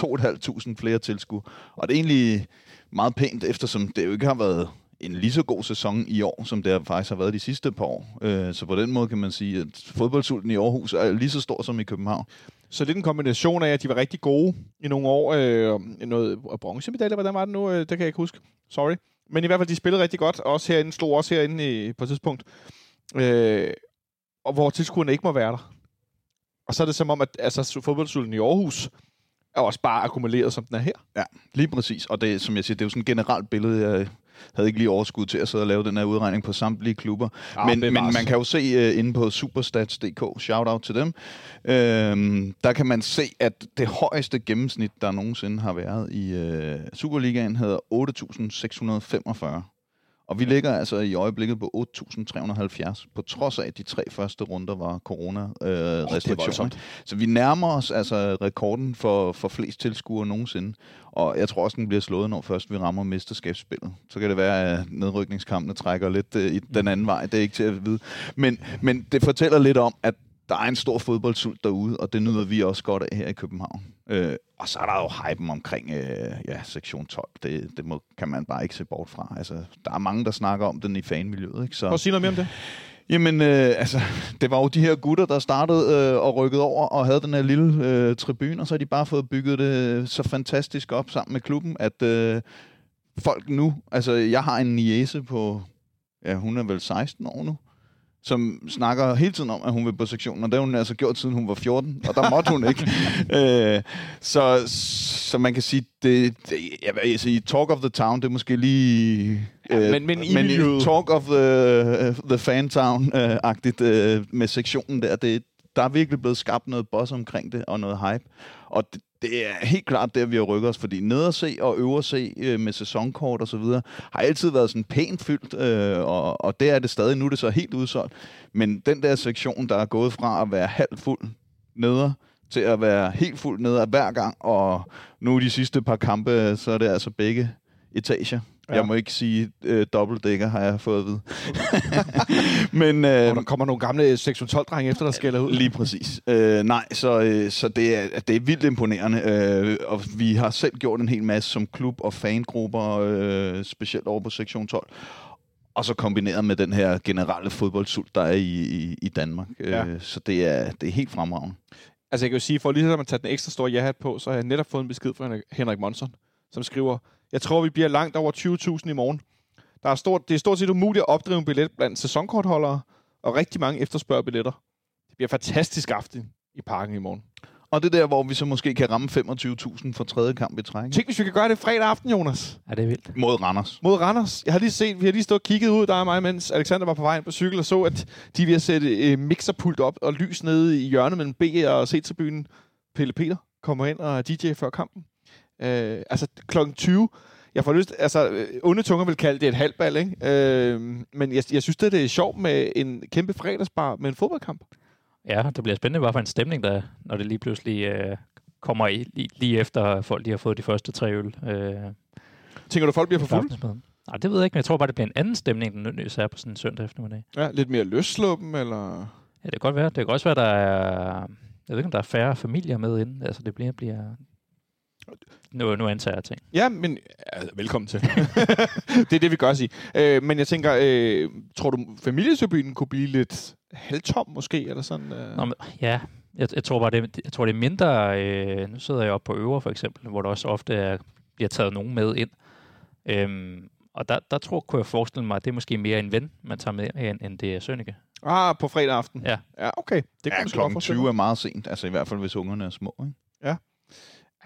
2.500 flere tilskuere. Og det er egentlig meget pænt, eftersom det jo ikke har været en lige så god sæson i år, som det faktisk har været de sidste par år. Øh, Så på den måde kan man sige, at fodboldsulten i Aarhus er lige så stor som i København. Så det er en kombination af, at de var rigtig gode i nogle år. Øh, noget bronzemedalje, hvordan var det nu? Øh, det kan jeg ikke huske. Sorry. Men i hvert fald, de spillede rigtig godt. Også herinde, stod også herinde i, på et tidspunkt. Øh, og hvor tilskuerne ikke må være der. Og så er det som om, at altså, fodboldsulten i Aarhus er også bare akkumuleret, som den er her. Lige præcis. Og det, som jeg siger, det er jo sådan et generelt billede. Jeg havde ikke lige overskud til at sidde og lave den her udregning på samtlige klubber. Ah, men, men man kan jo se uh, inde på superstats.dk, shout out til dem, øhm, der kan man se, at det højeste gennemsnit, der nogensinde har været i uh, Superligaen, hedder 8.645. Og vi ligger altså i øjeblikket på 8.370, på trods af, at de tre første runder var corona-restriktioner. voldsomt. så vi nærmer os altså rekorden for, for flest tilskuere nogensinde. Og jeg tror også, den bliver slået, når først vi rammer mesterskabsspillet. Så kan det være, at nedrykningskampene trækker lidt øh, i den anden vej. Det er ikke til at vide. Men, men det fortæller lidt om, at der er en stor fodboldsult derude, og det nyder vi også godt af her i København. Øh, og så er der jo hypen omkring øh, ja, sektion 12. Det, det må, kan man bare ikke se bort fra. Altså, der er mange, der snakker om den i fanmiljøet. Ikke? Så, Prøv at sige noget mere om det. Jamen, øh, altså, det var jo de her gutter, der startede øh, og rykkede over og havde den her lille øh, tribune, og så har de bare fået bygget det så fantastisk op sammen med klubben, at øh, folk nu, altså jeg har en niece på, ja, hun er vel 16 år nu, som snakker hele tiden om, at hun vil på sektionen, og det har hun altså gjort, siden hun var 14, og der måtte hun ikke. (laughs) øh, så, så man kan sige, det, det jeg vil sige, talk of the town, det er måske lige... Ja, men- men i men miljøet. talk of the, the fan town-agtigt øh, med sektionen der, det, der er virkelig blevet skabt noget boss omkring det, og noget hype. Og det, det er helt klart der, vi har rykket os, fordi ned at se og øve at se øh, med sæsonkort og så videre, har altid været sådan pænt fyldt, øh, og, og det er det stadig. Nu er det så helt udsolgt. Men den der sektion, der er gået fra at være halvt fuld neder, til at være helt fuld neder hver gang, og nu de sidste par kampe, så er det altså begge etager. Ja. Jeg må ikke sige øh, dobbeltdækker, har jeg fået at vide. (laughs) Men, øh, Og der kommer nogle gamle sektion 12-drenge efter, der skælder ud. Lige præcis. Øh, nej, så, øh, så det, er, det er vildt imponerende, øh, og vi har selv gjort en hel masse som klub og fangrupper, øh, specielt over på sektion 12. Og så kombineret med den her generelle fodboldsult, der er i, i, i Danmark. Ja. Øh, så det er, det er helt fremragende. Altså, jeg kan jo sige, for lige at man tager den ekstra store ja-hat på, så har jeg netop fået en besked fra Henrik- Henrik Monson, som skriver, jeg tror, vi bliver langt over 20.000 i morgen. Der er stort, det er stort set umuligt at opdrive en billet blandt sæsonkortholdere, og rigtig mange efterspørger billetter. Det bliver fantastisk aften i parken i morgen. Og det er der, hvor vi så måske kan ramme 25.000 for tredje kamp i træk. Tænk, hvis vi kan gøre det fredag aften, Jonas. Er det vildt? Mod Randers. Mod Randers. Jeg har lige set, vi har lige stået og kigget ud, der er mig, mens Alexander var på vej ind på cykel, og så, at de er at sætte øh, mixerpult op og lys nede i hjørnet mellem B og C-tribunen. Pelle Peter kommer ind og er DJ før kampen. Øh, altså klokken 20. Jeg får lyst, altså øh, onde tunger vil kalde det et halvbal, ikke? Øh, men jeg, jeg synes, det, det er sjovt med en kæmpe fredagsbar med en fodboldkamp. Ja, det bliver spændende, hvad for en stemning der er, når det lige pludselig øh, kommer i, lige, lige efter folk de har fået de første tre øl. Øh, Tænker du, folk bliver for på fulde? Nej, det ved jeg ikke, men jeg tror bare, det bliver en anden stemning, end nødvendigvis er på sådan en søndag eftermiddag. Ja, lidt mere løsslåben, eller... Ja, det kan godt være. Det kan også være, der er... Jeg ved ikke, om der er færre familier med inden. Altså, det bliver... bliver nu, nu antager jeg ting. Ja, men altså, velkommen til. (laughs) det er det, vi gør sige. Øh, men jeg tænker, øh, tror du, familietribunen kunne blive lidt halvtom måske, eller sådan? Øh? Nå, men, ja, jeg, jeg, tror bare, det, jeg tror, det er mindre... Øh, nu sidder jeg oppe på øver, for eksempel, hvor der også ofte er, bliver taget nogen med ind. Øhm, og der, der tror, kunne jeg forestille mig, at det er måske mere en ven, man tager med, end, end det er Sønneke. Ah, på fredag aften. Ja. Ja, okay. Det kunne ja, klokken forestille 20 mig. er meget sent, altså i hvert fald hvis ungerne er små. Ikke? Ja,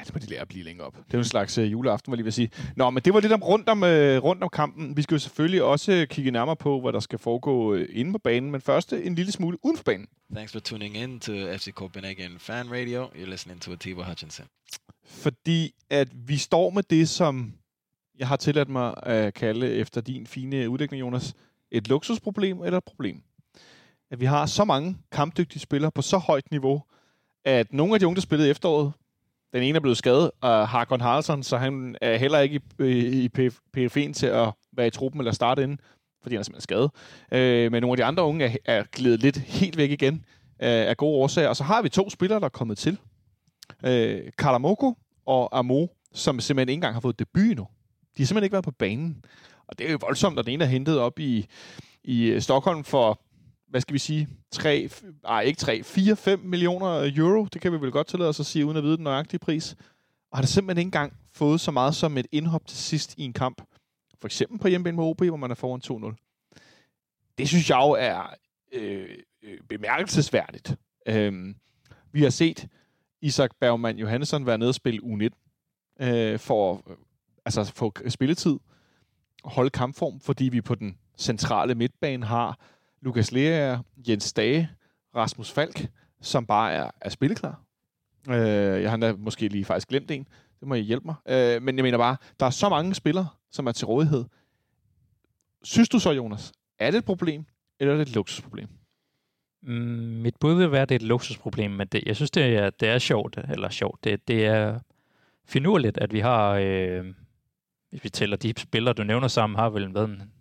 det må de lære at blive længere op. Det er jo en slags uh, juleaften, var lige at sige. Nå, men det var lidt om rundt om, uh, rundt om kampen. Vi skal jo selvfølgelig også kigge nærmere på, hvad der skal foregå uh, inde på banen, men først en lille smule uden for banen. Thanks for tuning in to FC Copenhagen Fan Radio. You're listening to Atiba Hutchinson. Fordi at vi står med det, som jeg har tilladt mig at kalde efter din fine udlægning, Jonas, et luksusproblem eller et problem. At vi har så mange kampdygtige spillere på så højt niveau, at nogle af de unge, der spillede efteråret, den ene er blevet skadet af Harkon Haraldsson, så han er heller ikke i, i PF, PF'en til at være i truppen eller starte inden, fordi han er simpelthen skadet. Øh, men nogle af de andre unge er, er glidet lidt helt væk igen øh, af gode årsager. Og så har vi to spillere, der er kommet til. Øh, Kalamoko og Amo, som simpelthen ikke engang har fået debut endnu. De har simpelthen ikke været på banen. Og det er jo voldsomt, at den ene er hentet op i, i Stockholm for, hvad skal vi sige, 3, nej ikke 3, 4-5 millioner euro. Det kan vi vel godt tillade os at sige, uden at vide den nøjagtige pris. Og har det simpelthen ikke engang fået så meget som et indhop til sidst i en kamp. For eksempel på hjemmebane med OB, hvor man er foran 2-0. Det synes jeg jo er øh, øh, bemærkelsesværdigt. Øh, vi har set Isak Bergman Johansson være nede og spille U19 øh, for at altså få spilletid og holde kampform, fordi vi på den centrale midtbane har Lukas Lea, Jens Dage, Rasmus Falk, som bare er, er spilleklar. Øh, jeg har da måske lige faktisk glemt en. Det må I hjælpe mig. Øh, men jeg mener bare, der er så mange spillere, som er til rådighed. Synes du så, Jonas, er det et problem, eller er det et luksusproblem? Mm, mit bud vil være, at det er et luksusproblem, men det, jeg synes, det er, det er sjovt, eller sjovt, det, det er finurligt, at vi har, øh, hvis vi tæller de spillere, du nævner sammen, har vel været en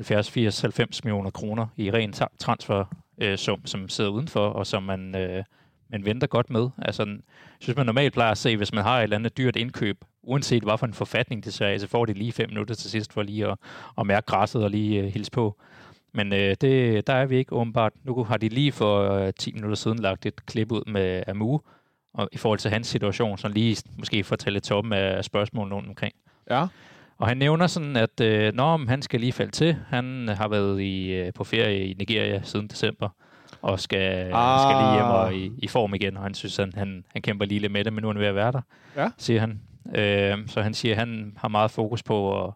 70, 80, 90 millioner kroner i ren transfersum, transfer øh, sum, som sidder udenfor, og som man, øh, man venter godt med. Altså, jeg synes, man normalt plejer at se, hvis man har et eller andet dyrt indkøb, uanset hvad for en forfatning det ser så får de lige fem minutter til sidst for lige at, at mærke græsset og lige øh, hilse på. Men øh, det, der er vi ikke åbenbart. Nu har de lige for øh, 10 minutter siden lagt et klip ud med Amu, og i forhold til hans situation, så lige måske fortælle toppen af spørgsmål rundt omkring. Ja. Og han nævner sådan, at øh, når han skal lige falde til. Han har været i, øh, på ferie i Nigeria siden december, og skal, ah. skal lige hjem og i, i form igen, og han synes, at han, han kæmper lige lidt med det, men nu er han ved at være der, Ja. siger han. Øh, så han siger, at han har meget fokus på at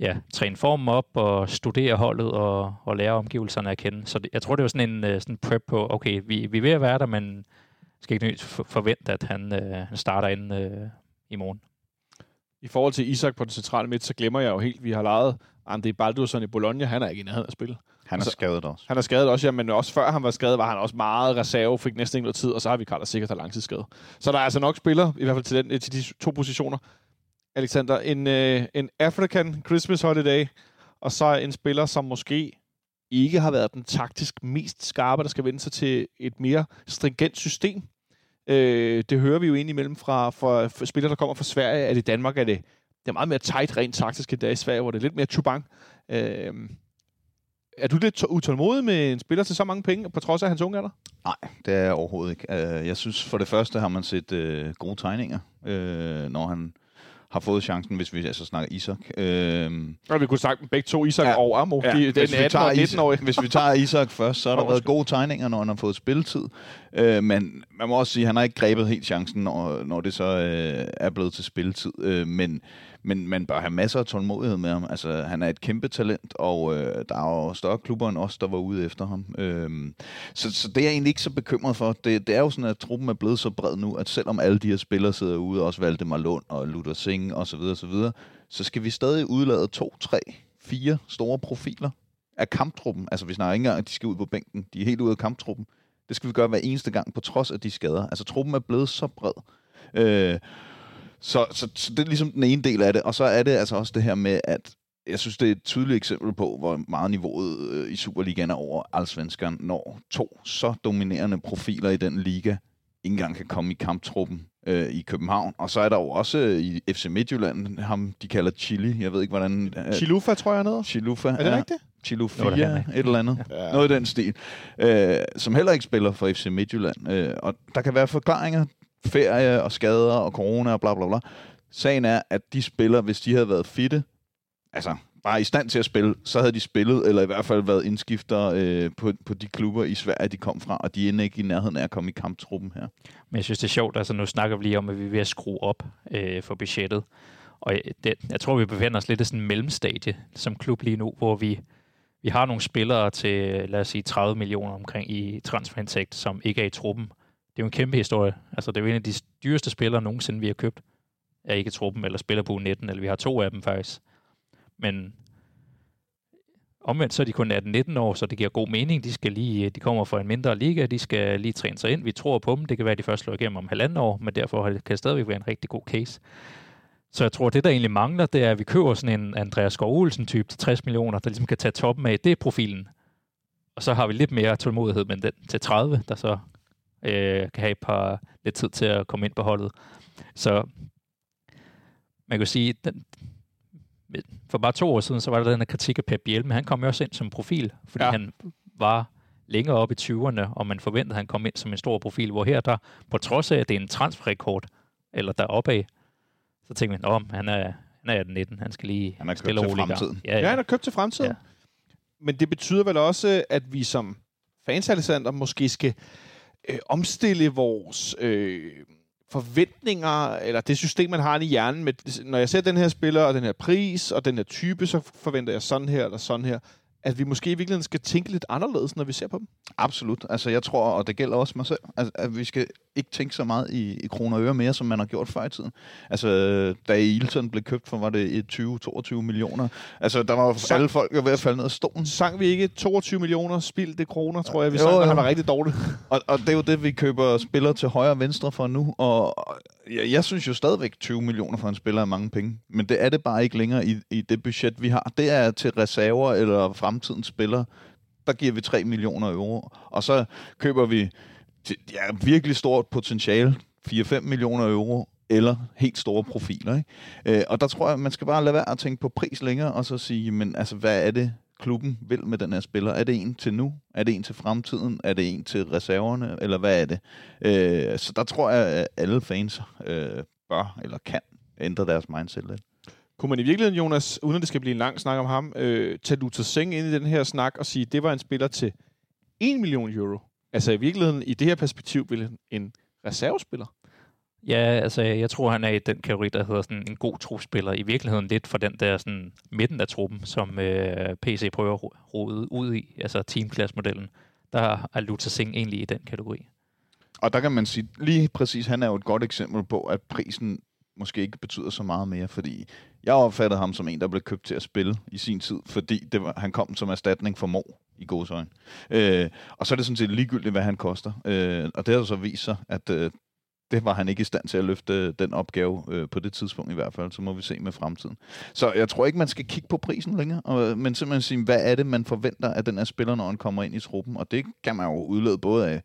ja, træne formen op og studere holdet og, og lære omgivelserne at kende. Så det, jeg tror, det var sådan en øh, sådan prep på, okay, vi, vi er ved at være der, men skal ikke forvente, at han, øh, han starter ind øh, i morgen. I forhold til Isak på den centrale midt, så glemmer jeg jo helt, vi har lejet André Baldursson i Bologna. Han er ikke i nærheden af spil. Han er Altså- skadet også. Han er skadet også, ja, men også før han var skadet, var han også meget reserve, fik næsten ikke noget tid, og så har vi Carlos sikkert der langtidsskade. Så der er altså nok spillere, i hvert fald til, den, til de to positioner. Alexander, en, øh, en African Christmas Holiday, og så en spiller, som måske ikke har været den taktisk mest skarpe, der skal vende sig til et mere stringent system. Øh, det hører vi jo indimellem fra, fra, fra spillere, der kommer fra Sverige, at i Danmark er det, det er meget mere tight rent taktisk, end det er i Sverige, hvor det er lidt mere tubang. Øh, er du lidt utålmodig med en spiller til så mange penge, på trods af hans unge alder? Nej, det er jeg overhovedet ikke. Øh, jeg synes for det første har man set øh, gode tegninger, øh, når han har fået chancen, hvis vi altså snakker Isak. Øh, Og vi kunne snakke begge to, Isak Ja. ja. og Amo. Ja, Ja. De, den hvis, vi 18 tager og 19 Isak, år. hvis vi tager Isak (laughs) først, så har der været gode tegninger, når han har fået spilletid. Øh, men man må også sige, at han har ikke grebet helt chancen, når, når det så øh, er blevet til spilletid. Øh, men, men man bør have masser af tålmodighed med ham. Altså, han er et kæmpe talent, og øh, der er jo større klubber end os, der var ude efter ham. Øh, så, så det er jeg egentlig ikke så bekymret for. Det, det er jo sådan, at truppen er blevet så bred nu, at selvom alle de her spillere sidder ude, også Valdemar Lund og Luther Singh osv., osv., videre, så skal vi stadig udlade to, tre, fire store profiler af kamptruppen. Altså, vi snakker ikke engang, at de skal ud på bænken. De er helt ude af kamptruppen. Det skal vi gøre hver eneste gang, på trods af de skader. Altså, truppen er blevet så bred. Øh, så, så, så det er ligesom den ene del af det. Og så er det altså også det her med, at jeg synes, det er et tydeligt eksempel på, hvor meget niveauet øh, i Superligaen er over Allsvenskan, når to så dominerende profiler i den liga ikke engang kan komme i kamptruppen øh, i København. Og så er der jo også øh, i FC Midtjylland, ham de kalder Chili. Jeg ved ikke, hvordan... Øh, Chilufa, tror jeg, nede. Chilufa. Er det rigtigt? Chilo Nå, det er 4, han et eller andet. Ja. Noget i den stil. Øh, som heller ikke spiller for FC Midtjylland. Øh, og der kan være forklaringer. Ferie og skader og corona og bla bla bla. Sagen er, at de spiller, hvis de havde været fitte, altså bare i stand til at spille, så havde de spillet, eller i hvert fald været indskifter øh, på, på de klubber i Sverige, de kom fra, og de er ikke i nærheden af at komme i kamptruppen her. Men jeg synes, det er sjovt, altså nu snakker vi lige om, at vi er ved at skrue op øh, for budgettet. Og øh, det, jeg tror, vi befinder os lidt i sådan en mellemstadie som klub lige nu, hvor vi, vi har nogle spillere til, lad os sige, 30 millioner omkring i transferindtægt, som ikke er i truppen. Det er jo en kæmpe historie. Altså, det er jo en af de dyreste spillere nogensinde, vi har købt. Er ikke i truppen, eller spiller på 19 eller vi har to af dem faktisk. Men omvendt så er de kun 18-19 år, så det giver god mening. De, skal lige, de kommer fra en mindre liga, de skal lige træne sig ind. Vi tror på dem. Det kan være, at de først slår igennem om halvanden år, men derfor kan det stadigvæk være en rigtig god case. Så jeg tror, det der egentlig mangler, det er, at vi køber sådan en Andreas Skov Olsen type til 60 millioner, der ligesom kan tage toppen af. Det er profilen. Og så har vi lidt mere tålmodighed med den til 30, der så øh, kan have et par lidt tid til at komme ind på holdet. Så man kan sige, den, for bare to år siden, så var der den her kritik af Pep Biel, men han kom jo også ind som profil, fordi ja. han var længere op i 20'erne, og man forventede, at han kom ind som en stor profil, hvor her der, på trods af, at det er en transferrekord, eller der opad, så tænkte man, om han er, han er 19, han skal lige han er stille til fremtiden. Ja, ja. ja, han er købt til fremtiden. Ja. Men det betyder vel også, at vi som fans Alexander måske skal øh, omstille vores øh, forventninger, eller det system, man har i hjernen. Med, når jeg ser den her spiller, og den her pris, og den her type, så forventer jeg sådan her, eller sådan her at vi måske i virkeligheden skal tænke lidt anderledes, når vi ser på dem? Absolut. Altså, jeg tror, og det gælder også mig selv, at, at vi skal ikke tænke så meget i, i kroner og øre mere, som man har gjort før i tiden. Altså, da Ilton blev købt for, var det 20-22 millioner. Altså, der var sang, alle folk ved at falde ned af stolen. Sang vi ikke 22 millioner spildte kroner, tror jeg, vi jo, sang, jo. han var rigtig dårligt. (laughs) og, og det er jo det, vi køber spillere til højre og venstre for nu, og jeg, jeg synes jo stadigvæk, 20 millioner for en spiller er mange penge, men det er det bare ikke længere i, i det budget, vi har. Det er til reserver eller fremtidens spillere. Der giver vi 3 millioner euro, og så køber vi ja, virkelig stort potentiale, 4-5 millioner euro, eller helt store profiler. Ikke? Øh, og der tror jeg, man skal bare lade være at tænke på pris længere, og så sige, men altså, hvad er det, klubben vil med den her spiller? Er det en til nu? Er det en til fremtiden? Er det en til reserverne? Eller hvad er det? Øh, så der tror jeg, at alle fans øh, bør eller kan ændre deres mindset lidt. Kunne man i virkeligheden, Jonas, uden at det skal blive en lang snak om ham, øh, tage Luther Seng ind i den her snak og sige, at det var en spiller til 1 million euro? Altså i virkeligheden, i det her perspektiv, ville en reservespiller? Ja, altså jeg tror, han er i den kategori, der hedder sådan en god trupspiller. I virkeligheden lidt for den der sådan, midten af truppen, som øh, PC prøver at rode ud i, altså teamklassmodellen. Der er Luther Singh egentlig i den kategori. Og der kan man sige, lige præcis, han er jo et godt eksempel på, at prisen måske ikke betyder så meget mere, fordi jeg opfattede ham som en, der blev købt til at spille i sin tid, fordi det var, han kom som erstatning for Mo i godsøjne. Øh, og så er det sådan set ligegyldigt, hvad han koster. Øh, og det har så vist sig, at øh, det var han ikke i stand til at løfte øh, den opgave øh, på det tidspunkt i hvert fald. Så må vi se med fremtiden. Så jeg tror ikke, man skal kigge på prisen længere, og, øh, men simpelthen sige, hvad er det, man forventer af den her spiller, når han kommer ind i truppen? Og det kan man jo udlede både af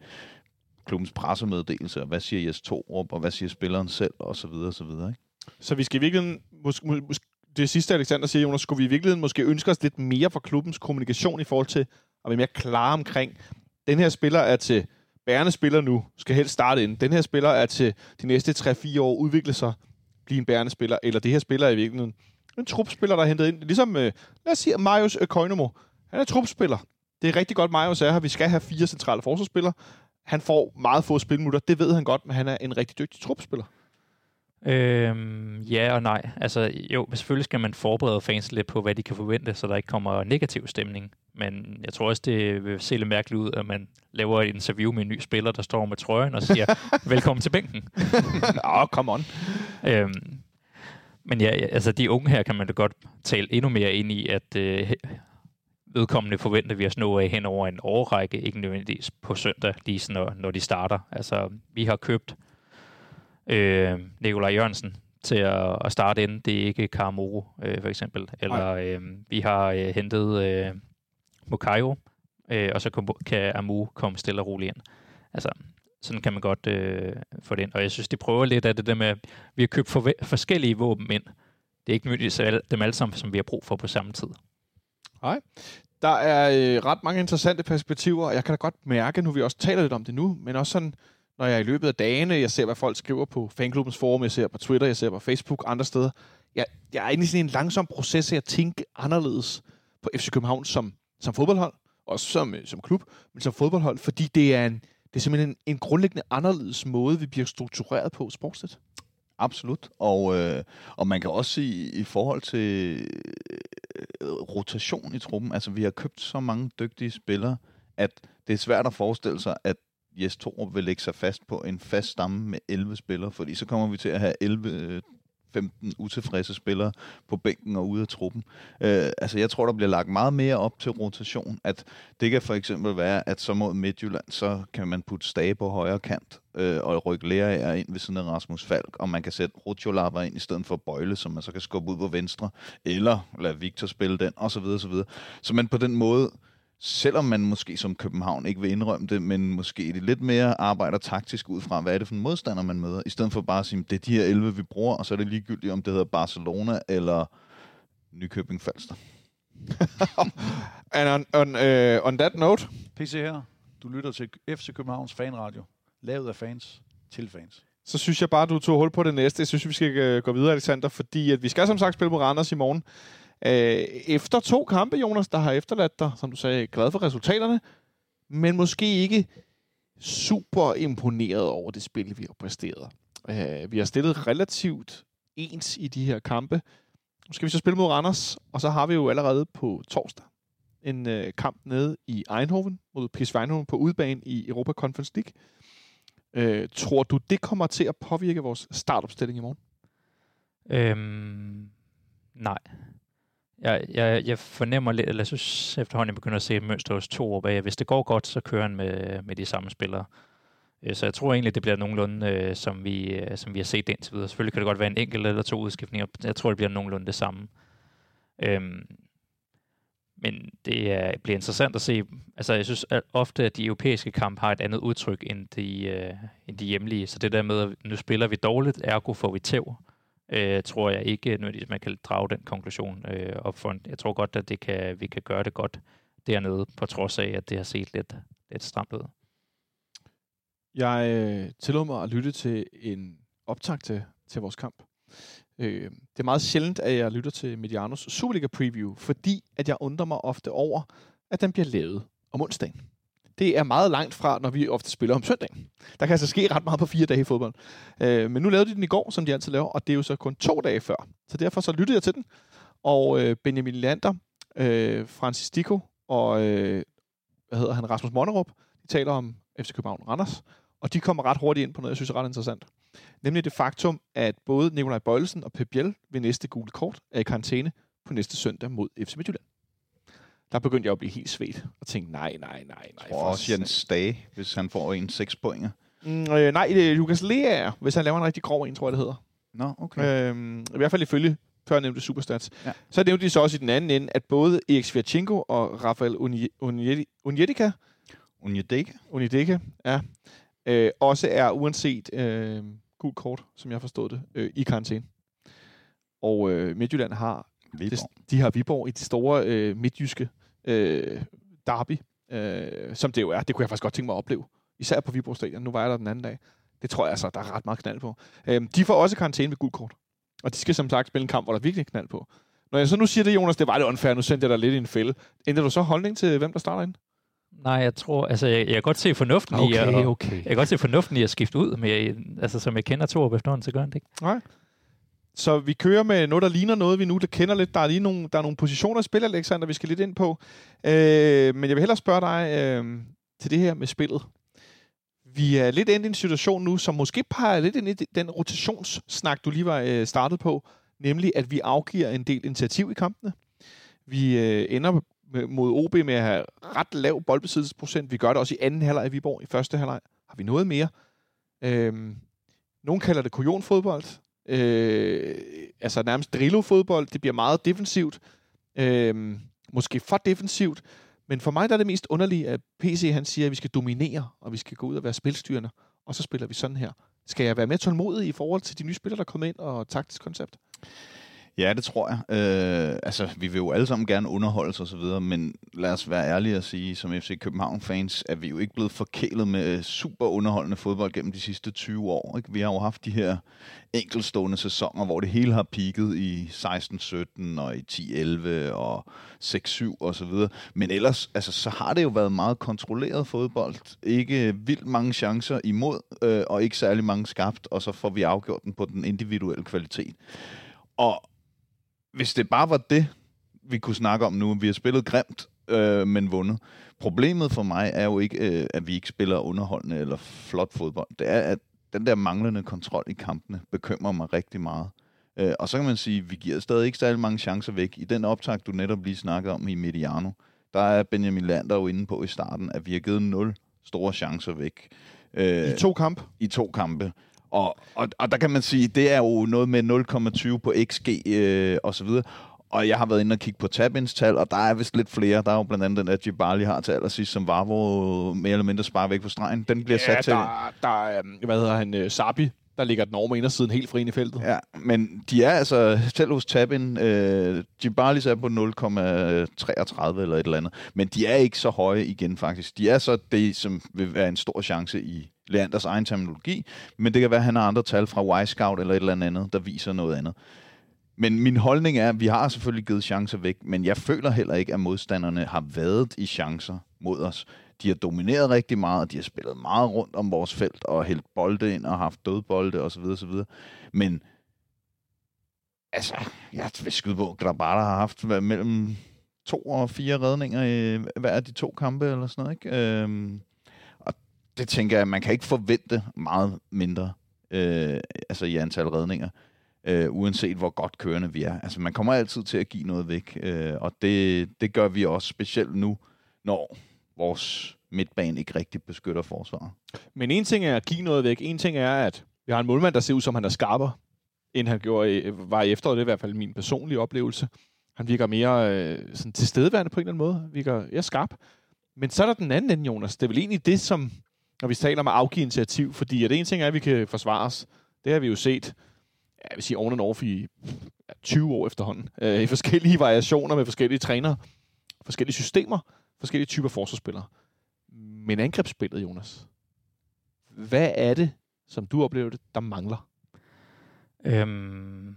klubbens pressemeddelelse, og hvad siger Jes Torup, og hvad siger spilleren selv, og så videre, og så videre. Ikke? Så vi skal i virkeligheden, måske, måske, det sidste Alexander siger, Jonas, skulle vi i virkeligheden måske ønske os lidt mere fra klubbens kommunikation i forhold til at være mere klar omkring, den her spiller er til bærende spiller nu, skal helst starte ind. Den her spiller er til de næste 3-4 år udvikle sig, blive en bærende spiller, eller det her spiller er i virkeligheden en trupspiller, der er hentet ind. Ligesom, øh, lad os sige, Marius Koinomo. Han er trupspiller. Det er rigtig godt, Marius er her. Vi skal have fire centrale forsvarsspillere. Han får meget få spilmutter. Det ved han godt, men han er en rigtig dygtig trupspiller. Øhm, ja og nej. Altså, jo, selvfølgelig skal man forberede fans lidt på, hvad de kan forvente, så der ikke kommer negativ stemning. Men jeg tror også, det vil se lidt mærkeligt ud, at man laver et interview med en ny spiller, der står med trøjen og siger, (laughs) velkommen til bænken. (laughs) Åh, oh, come on. Øhm, men ja, altså de unge her kan man da godt tale endnu mere ind i, at øh, vedkommende forventer vi os nå af hen over en årrække, ikke nødvendigvis på søndag, lige når, når de starter. Altså, vi har købt øh, Nikolaj Jørgensen til at, at starte ind. Det er ikke Karamoro, øh, for eksempel. Eller øh, vi har øh, hentet øh, Mukayo, øh, og så kan, kan Amu komme stille og roligt ind. Altså, sådan kan man godt øh, få det ind. Og jeg synes, de prøver lidt af det der med, at vi har købt for, forskellige våben ind. Det er ikke nødvendigvis dem alle sammen, som vi har brug for på samme tid. Nej. Der er øh, ret mange interessante perspektiver, og jeg kan da godt mærke, nu vi også taler lidt om det nu, men også sådan, når jeg i løbet af dagene, jeg ser, hvad folk skriver på fanklubbens forum, jeg ser på Twitter, jeg ser på Facebook, andre steder, jeg, jeg er inde i sådan en langsom proces af at tænke anderledes på FC København som, som fodboldhold, også som, øh, som klub, men som fodboldhold, fordi det er, en, det er simpelthen en, en grundlæggende anderledes måde, vi bliver struktureret på sportsligt. Absolut. Og, øh, og man kan også sige, i forhold til Øh, øh, rotation i truppen, altså vi har købt så mange dygtige spillere, at det er svært at forestille sig, at Jes Torup vil lægge sig fast på en fast stamme med 11 spillere, fordi så kommer vi til at have 11 øh, 15 utilfredse spillere på bænken og ude af truppen. Øh, altså, jeg tror, der bliver lagt meget mere op til rotation. At det kan for eksempel være, at så mod Midtjylland, så kan man putte Stage på højre kant øh, og rykke Lerager ind ved siden af Rasmus Falk, og man kan sætte Rutjolava ind i stedet for Bøjle, som man så kan skubbe ud på venstre, eller lade Victor spille den, osv. osv. Så man på den måde selvom man måske som København ikke vil indrømme det, men måske lidt mere arbejder taktisk ud fra, hvad er det for en modstander, man møder, i stedet for bare at sige, det er de her 11, vi bruger, og så er det ligegyldigt, om det hedder Barcelona eller Nykøbing Falster. (laughs) And on, on, uh, on that note, PC her. Du lytter til FC Københavns fanradio. Lavet af fans til fans. så synes jeg bare, du tog hul på det næste. Jeg synes, vi skal øh, gå videre, Alexander, fordi at vi skal som sagt spille mod Randers i morgen. Øh, efter to kampe, Jonas, der har efterladt dig, som du sagde, glad for resultaterne, men måske ikke super imponeret over det spil, vi har præsteret. Øh, vi har stillet relativt ens i de her kampe. Nu skal vi så spille mod Randers, og så har vi jo allerede på torsdag en øh, kamp nede i Eindhoven mod PSV Eindhoven på udebane i Europa Conference League. Øh, tror du, det kommer til at påvirke vores startopstilling i morgen? Øhm, nej. Jeg, jeg, jeg fornemmer lidt, eller jeg synes efterhånden, jeg begynder at se et mønster hos to år bag. Hvis det går godt, så kører han med, med de samme spillere. Øh, så jeg tror egentlig, det bliver nogenlunde, øh, som, vi, øh, som vi har set indtil videre. Selvfølgelig kan det godt være en enkelt eller to udskiftninger. Jeg tror, det bliver nogenlunde det samme. Øhm, men det er, bliver interessant at se. Altså, jeg synes at ofte, at de europæiske kampe har et andet udtryk end de, øh, end de hjemlige. Så det der med, at nu spiller vi dårligt, ergo får vi tæv, øh, tror jeg ikke, nødvendigvis, man kan drage den konklusion øh, op for. Jeg tror godt, at det kan, vi kan gøre det godt dernede, på trods af, at det har set lidt, lidt stramt ud. Jeg øh, tillod mig at lytte til en optag til, til vores kamp. Øh, det er meget sjældent, at jeg lytter til Medianos Superliga Preview, fordi at jeg undrer mig ofte over, at den bliver lavet om onsdagen. Det er meget langt fra, når vi ofte spiller om søndagen. Der kan altså ske ret meget på fire dage i fodbold. Øh, men nu lavede de den i går, som de altid laver, og det er jo så kun to dage før. Så derfor så lyttede jeg til den, og øh, Benjamin Lander, øh, Francis Dico og øh, hvad hedder han, Rasmus Monnerup, de taler om FC København Randers, og de kommer ret hurtigt ind på noget, jeg synes er ret interessant. Nemlig det faktum, at både Nikolaj Bøjlesen og Pep Biel ved næste gule kort er i karantæne på næste søndag mod FC Midtjylland. Der begyndte jeg at blive helt svedt og tænke, nej, nej, nej, nej. Jeg tror også Jens Stage, hvis han får en 6 pointer. Mm, øh, nej, det er Lukas Lea, hvis han laver en rigtig grov en, tror jeg, det hedder. Nå, okay. Øhm, I hvert fald ifølge før nævnte Superstats. Ja. Så nævnte de så også i den anden ende, at både Erik Svirchenko og Rafael Unjedika, Unjedeka? Unideka, ja, øh, også er uanset øh, gul kort, som jeg forstod det, øh, i karantæne. Og øh, Midtjylland har Viborg. det, de har Viborg i det store øh, midtjyske øh, derby, øh, som det jo er. Det kunne jeg faktisk godt tænke mig at opleve. Især på Viborg Stadion. Nu var jeg der den anden dag. Det tror jeg altså, der er ret meget knald på. Øh, de får også karantæne ved gul kort. Og de skal som sagt spille en kamp, hvor der virkelig er knald på. Når jeg så nu siger det, Jonas, det var det unfair. Nu sendte jeg dig lidt i en fælde. Ændrer du så holdning til, hvem der starter ind? Nej, jeg tror, altså jeg, jeg kan godt se fornuften i at, okay. jeg kan godt se fornuften i at skifte ud, men jeg, altså som jeg kender to efterhånden, så gør han det ikke. Nej. Så vi kører med noget, der ligner noget, vi nu der kender lidt. Der er lige nogle, der er nogle positioner i spil, Alexander, vi skal lidt ind på. Øh, men jeg vil hellere spørge dig øh, til det her med spillet. Vi er lidt endt i en situation nu, som måske peger lidt ind i den rotationssnak, du lige var øh, startet på. Nemlig, at vi afgiver en del initiativ i kampene. Vi øh, ender med, mod OB med at have ret lav boldbesiddelsesprocent. Vi gør det også i anden halvleg i Viborg. I første halvleg har vi noget mere. Øh, nogen kalder det kujonfodbold. Øh, altså nærmest Drillo-fodbold. Det bliver meget defensivt. Øh, måske for defensivt. Men for mig der er det mest underlige, at PC han siger, at vi skal dominere, og vi skal gå ud og være spilstyrende. Og så spiller vi sådan her. Skal jeg være mere tålmodig i forhold til de nye spillere, der kommer ind, og taktisk koncept? Ja, det tror jeg. Øh, altså, vi vil jo alle sammen gerne underholde og så videre, men lad os være ærlige og sige, som FC København-fans, at vi jo ikke blevet forkælet med super underholdende fodbold gennem de sidste 20 år. Ikke? Vi har jo haft de her enkelstående sæsoner, hvor det hele har peaked i 16-17 og i 10-11 og 6-7 og så videre. Men ellers, altså, så har det jo været meget kontrolleret fodbold. Ikke vildt mange chancer imod, øh, og ikke særlig mange skabt, og så får vi afgjort den på den individuelle kvalitet. Og hvis det bare var det, vi kunne snakke om nu, vi har spillet grimt, øh, men vundet. Problemet for mig er jo ikke, øh, at vi ikke spiller underholdende eller flot fodbold. Det er, at den der manglende kontrol i kampene bekymrer mig rigtig meget. Øh, og så kan man sige, at vi giver stadig ikke særlig mange chancer væk. I den optag, du netop lige snakkede om i Mediano, der er Benjamin Lander jo inde på i starten, at vi har givet nul store chancer væk. Øh, I to kampe? I to kampe. Og, og, og der kan man sige, det er jo noget med 0,20 på XG øh, og så videre. Og jeg har været inde og kigge på tabins tal, og der er vist lidt flere. Der er jo blandt andet den, at Jibali har til allersidst, som var hvor mere eller mindre sparer væk på stregen. Den bliver ja, sat til... Der, der er, hvad hedder han, uh, Sabi, der ligger den over med indersiden helt fri ind i feltet. Ja, men de er altså, selv hos Tabin, øh, Jibalis er på 0,33 eller et eller andet, men de er ikke så høje igen faktisk. De er så det, som vil være en stor chance i Leanders egen terminologi, men det kan være, at han har andre tal fra Y-Scout eller et eller andet, der viser noget andet. Men min holdning er, at vi har selvfølgelig givet chancer væk, men jeg føler heller ikke, at modstanderne har været i chancer mod os. De har domineret rigtig meget, de har spillet meget rundt om vores felt og hældt bolde ind og haft dødbolde osv. osv. Men altså, jeg vil skyde på, Grabata har haft mellem to og fire redninger i hver af de to kampe eller sådan noget. Ikke? Øhm, det tænker jeg, man kan ikke forvente meget mindre øh, altså i antal redninger øh, uanset hvor godt kørende vi er. Altså, man kommer altid til at give noget væk, øh, og det, det gør vi også specielt nu, når vores midtbane ikke rigtig beskytter forsvaret. Men en ting er at give noget væk. En ting er, at vi har en målmand, der ser ud som han er skarper, end han gjorde, var i efteråret. Det er i hvert fald min personlige oplevelse. Han virker mere øh, sådan tilstedeværende på en eller anden måde. Virker ja, skarp. Men så er der den anden ende, Jonas. Det er vel egentlig det, som, når vi taler om at afgive initiativ, fordi at en ting er, at vi kan forsvare os. Det har vi jo set jeg vil sige on and off i 20 år efterhånden, øh, i forskellige variationer med forskellige trænere, forskellige systemer, forskellige typer forsvarsspillere. Men angrebsspillet, Jonas, hvad er det, som du oplever det, der mangler? Øhm,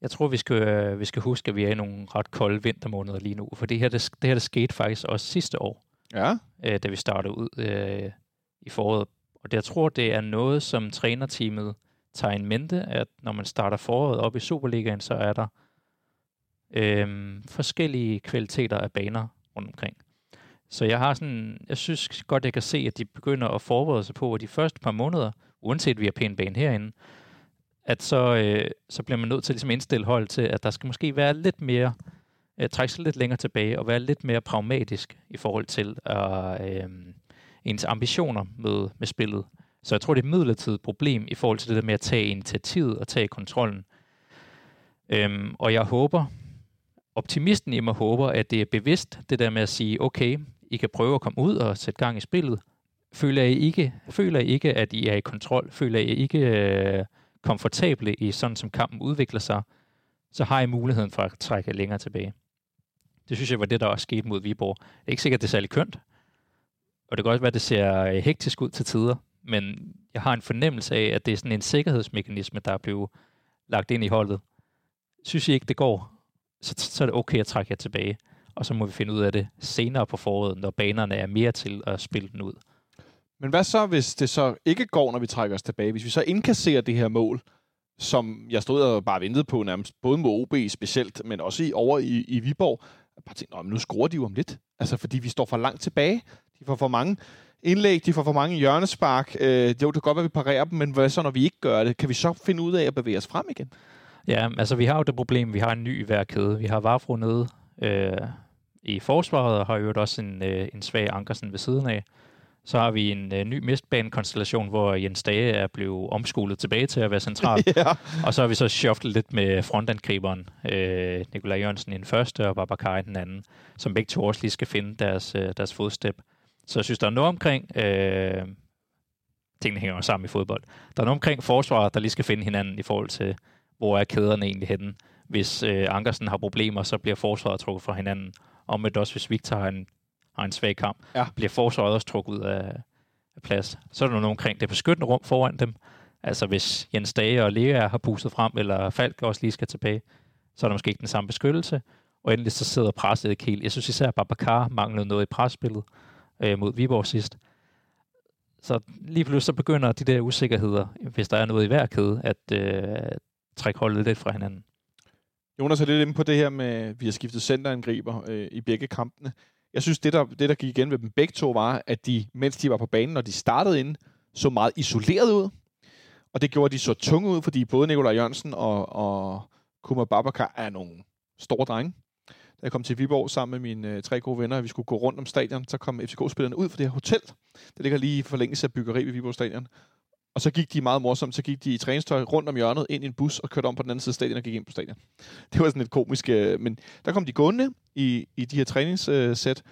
jeg tror, vi skal, øh, vi skal huske, at vi er i nogle ret kolde vintermåneder lige nu, for det her, det, det her det skete faktisk også sidste år, ja. øh, da vi startede ud øh, i foråret. Og jeg tror, det er noget, som trænerteamet tager en mente, at når man starter foråret op i Superligaen, så er der øhm, forskellige kvaliteter af baner rundt omkring. Så jeg har sådan, jeg synes godt, jeg kan se, at de begynder at forberede sig på, at de første par måneder, uanset vi har pæn bane herinde, at så, øh, så bliver man nødt til ligesom at indstille hold til, at der skal måske være lidt mere, øh, trække sig lidt længere tilbage og være lidt mere pragmatisk i forhold til at øh, ens ambitioner med, med spillet. Så jeg tror, det er et midlertidigt problem i forhold til det der med at tage initiativet og tage kontrollen. Øhm, og jeg håber, optimisten i mig håber, at det er bevidst, det der med at sige, okay, I kan prøve at komme ud og sætte gang i spillet. Føler I ikke, føler I ikke at I er i kontrol? Føler I ikke øh, komfortable i sådan, som kampen udvikler sig? Så har I muligheden for at trække længere tilbage. Det synes jeg var det, der også skete mod Viborg. Det er ikke sikkert, det er særlig kønt. Og det kan også være, at det ser øh, hektisk ud til tider men jeg har en fornemmelse af, at det er sådan en sikkerhedsmekanisme, der er blevet lagt ind i holdet. Synes I ikke, det går, så, så er det okay at trække jer tilbage. Og så må vi finde ud af det senere på foråret, når banerne er mere til at spille den ud. Men hvad så, hvis det så ikke går, når vi trækker os tilbage? Hvis vi så indkasserer det her mål, som jeg stod og bare ventede på nærmest, både med OB specielt, men også i, over i, i Viborg, jeg bare tænkte, nu scorer de jo om lidt. Altså, fordi vi står for langt tilbage. De får for mange indlæg, de får for mange hjørnespark. Øh, jo, det kan godt være, at vi parerer dem, men hvad så, når vi ikke gør det? Kan vi så finde ud af at bevæge os frem igen? Ja, altså vi har jo det problem, vi har en ny værkæde. Vi har Vafro nede øh, i forsvaret, og har jo også en, øh, en svag Ankersen ved siden af. Så har vi en øh, ny mistbanekonstellation, hvor Jens Dage er blevet omskolet tilbage til at være central. (laughs) ja. Og så har vi så shufflet lidt med frontangriberen, øh, Nikolaj Jørgensen i den første, og Babacar i den anden, som begge to også lige skal finde deres, øh, deres fodstep. Så jeg synes, der er noget omkring... Øh, tingene hænger jo sammen i fodbold. Der er noget omkring forsvaret, der lige skal finde hinanden i forhold til, hvor er kæderne egentlig henne. hvis øh, Ankersen har problemer, så bliver forsvaret trukket fra hinanden. Og med også, hvis Victor har en, har en svag kamp, Ja. bliver forsvaret også trukket ud af, af plads. Så er der nogen omkring det beskyttende rum foran dem. Altså hvis Jens Dage og Lea har pustet frem, eller Falk også lige skal tilbage, så er der måske ikke den samme beskyttelse. Og endelig så sidder presset ikke helt. Jeg synes især, at Babacar manglede noget i presspillet øh, mod Viborg sidst. Så lige pludselig så begynder de der usikkerheder, hvis der er noget i hver kæde, at øh, trække holdet lidt fra hinanden. Jonas er lidt inde på det her med, at vi har skiftet centerangriber øh, i begge kampene. Jeg synes, det der, det der gik igen ved dem begge to, var, at de, mens de var på banen, når de startede ind, så meget isoleret ud. Og det gjorde, at de så tunge ud, fordi både Nikolaj Jørgensen og, og Kuma Babakar er nogle store drenge. Da jeg kom til Viborg sammen med mine øh, tre gode venner, og vi skulle gå rundt om stadion, så kom FCK-spillerne ud for det her hotel. Det ligger lige i forlængelse af byggeri ved Viborg Stadion. Og så gik de meget morsomt, så gik de i træningstøj rundt om hjørnet ind i en bus og kørte om på den anden side af stadion og gik ind på stadion. (laughs) Det var sådan lidt komisk, øh, men der kom de gående i, i de her træningssæt,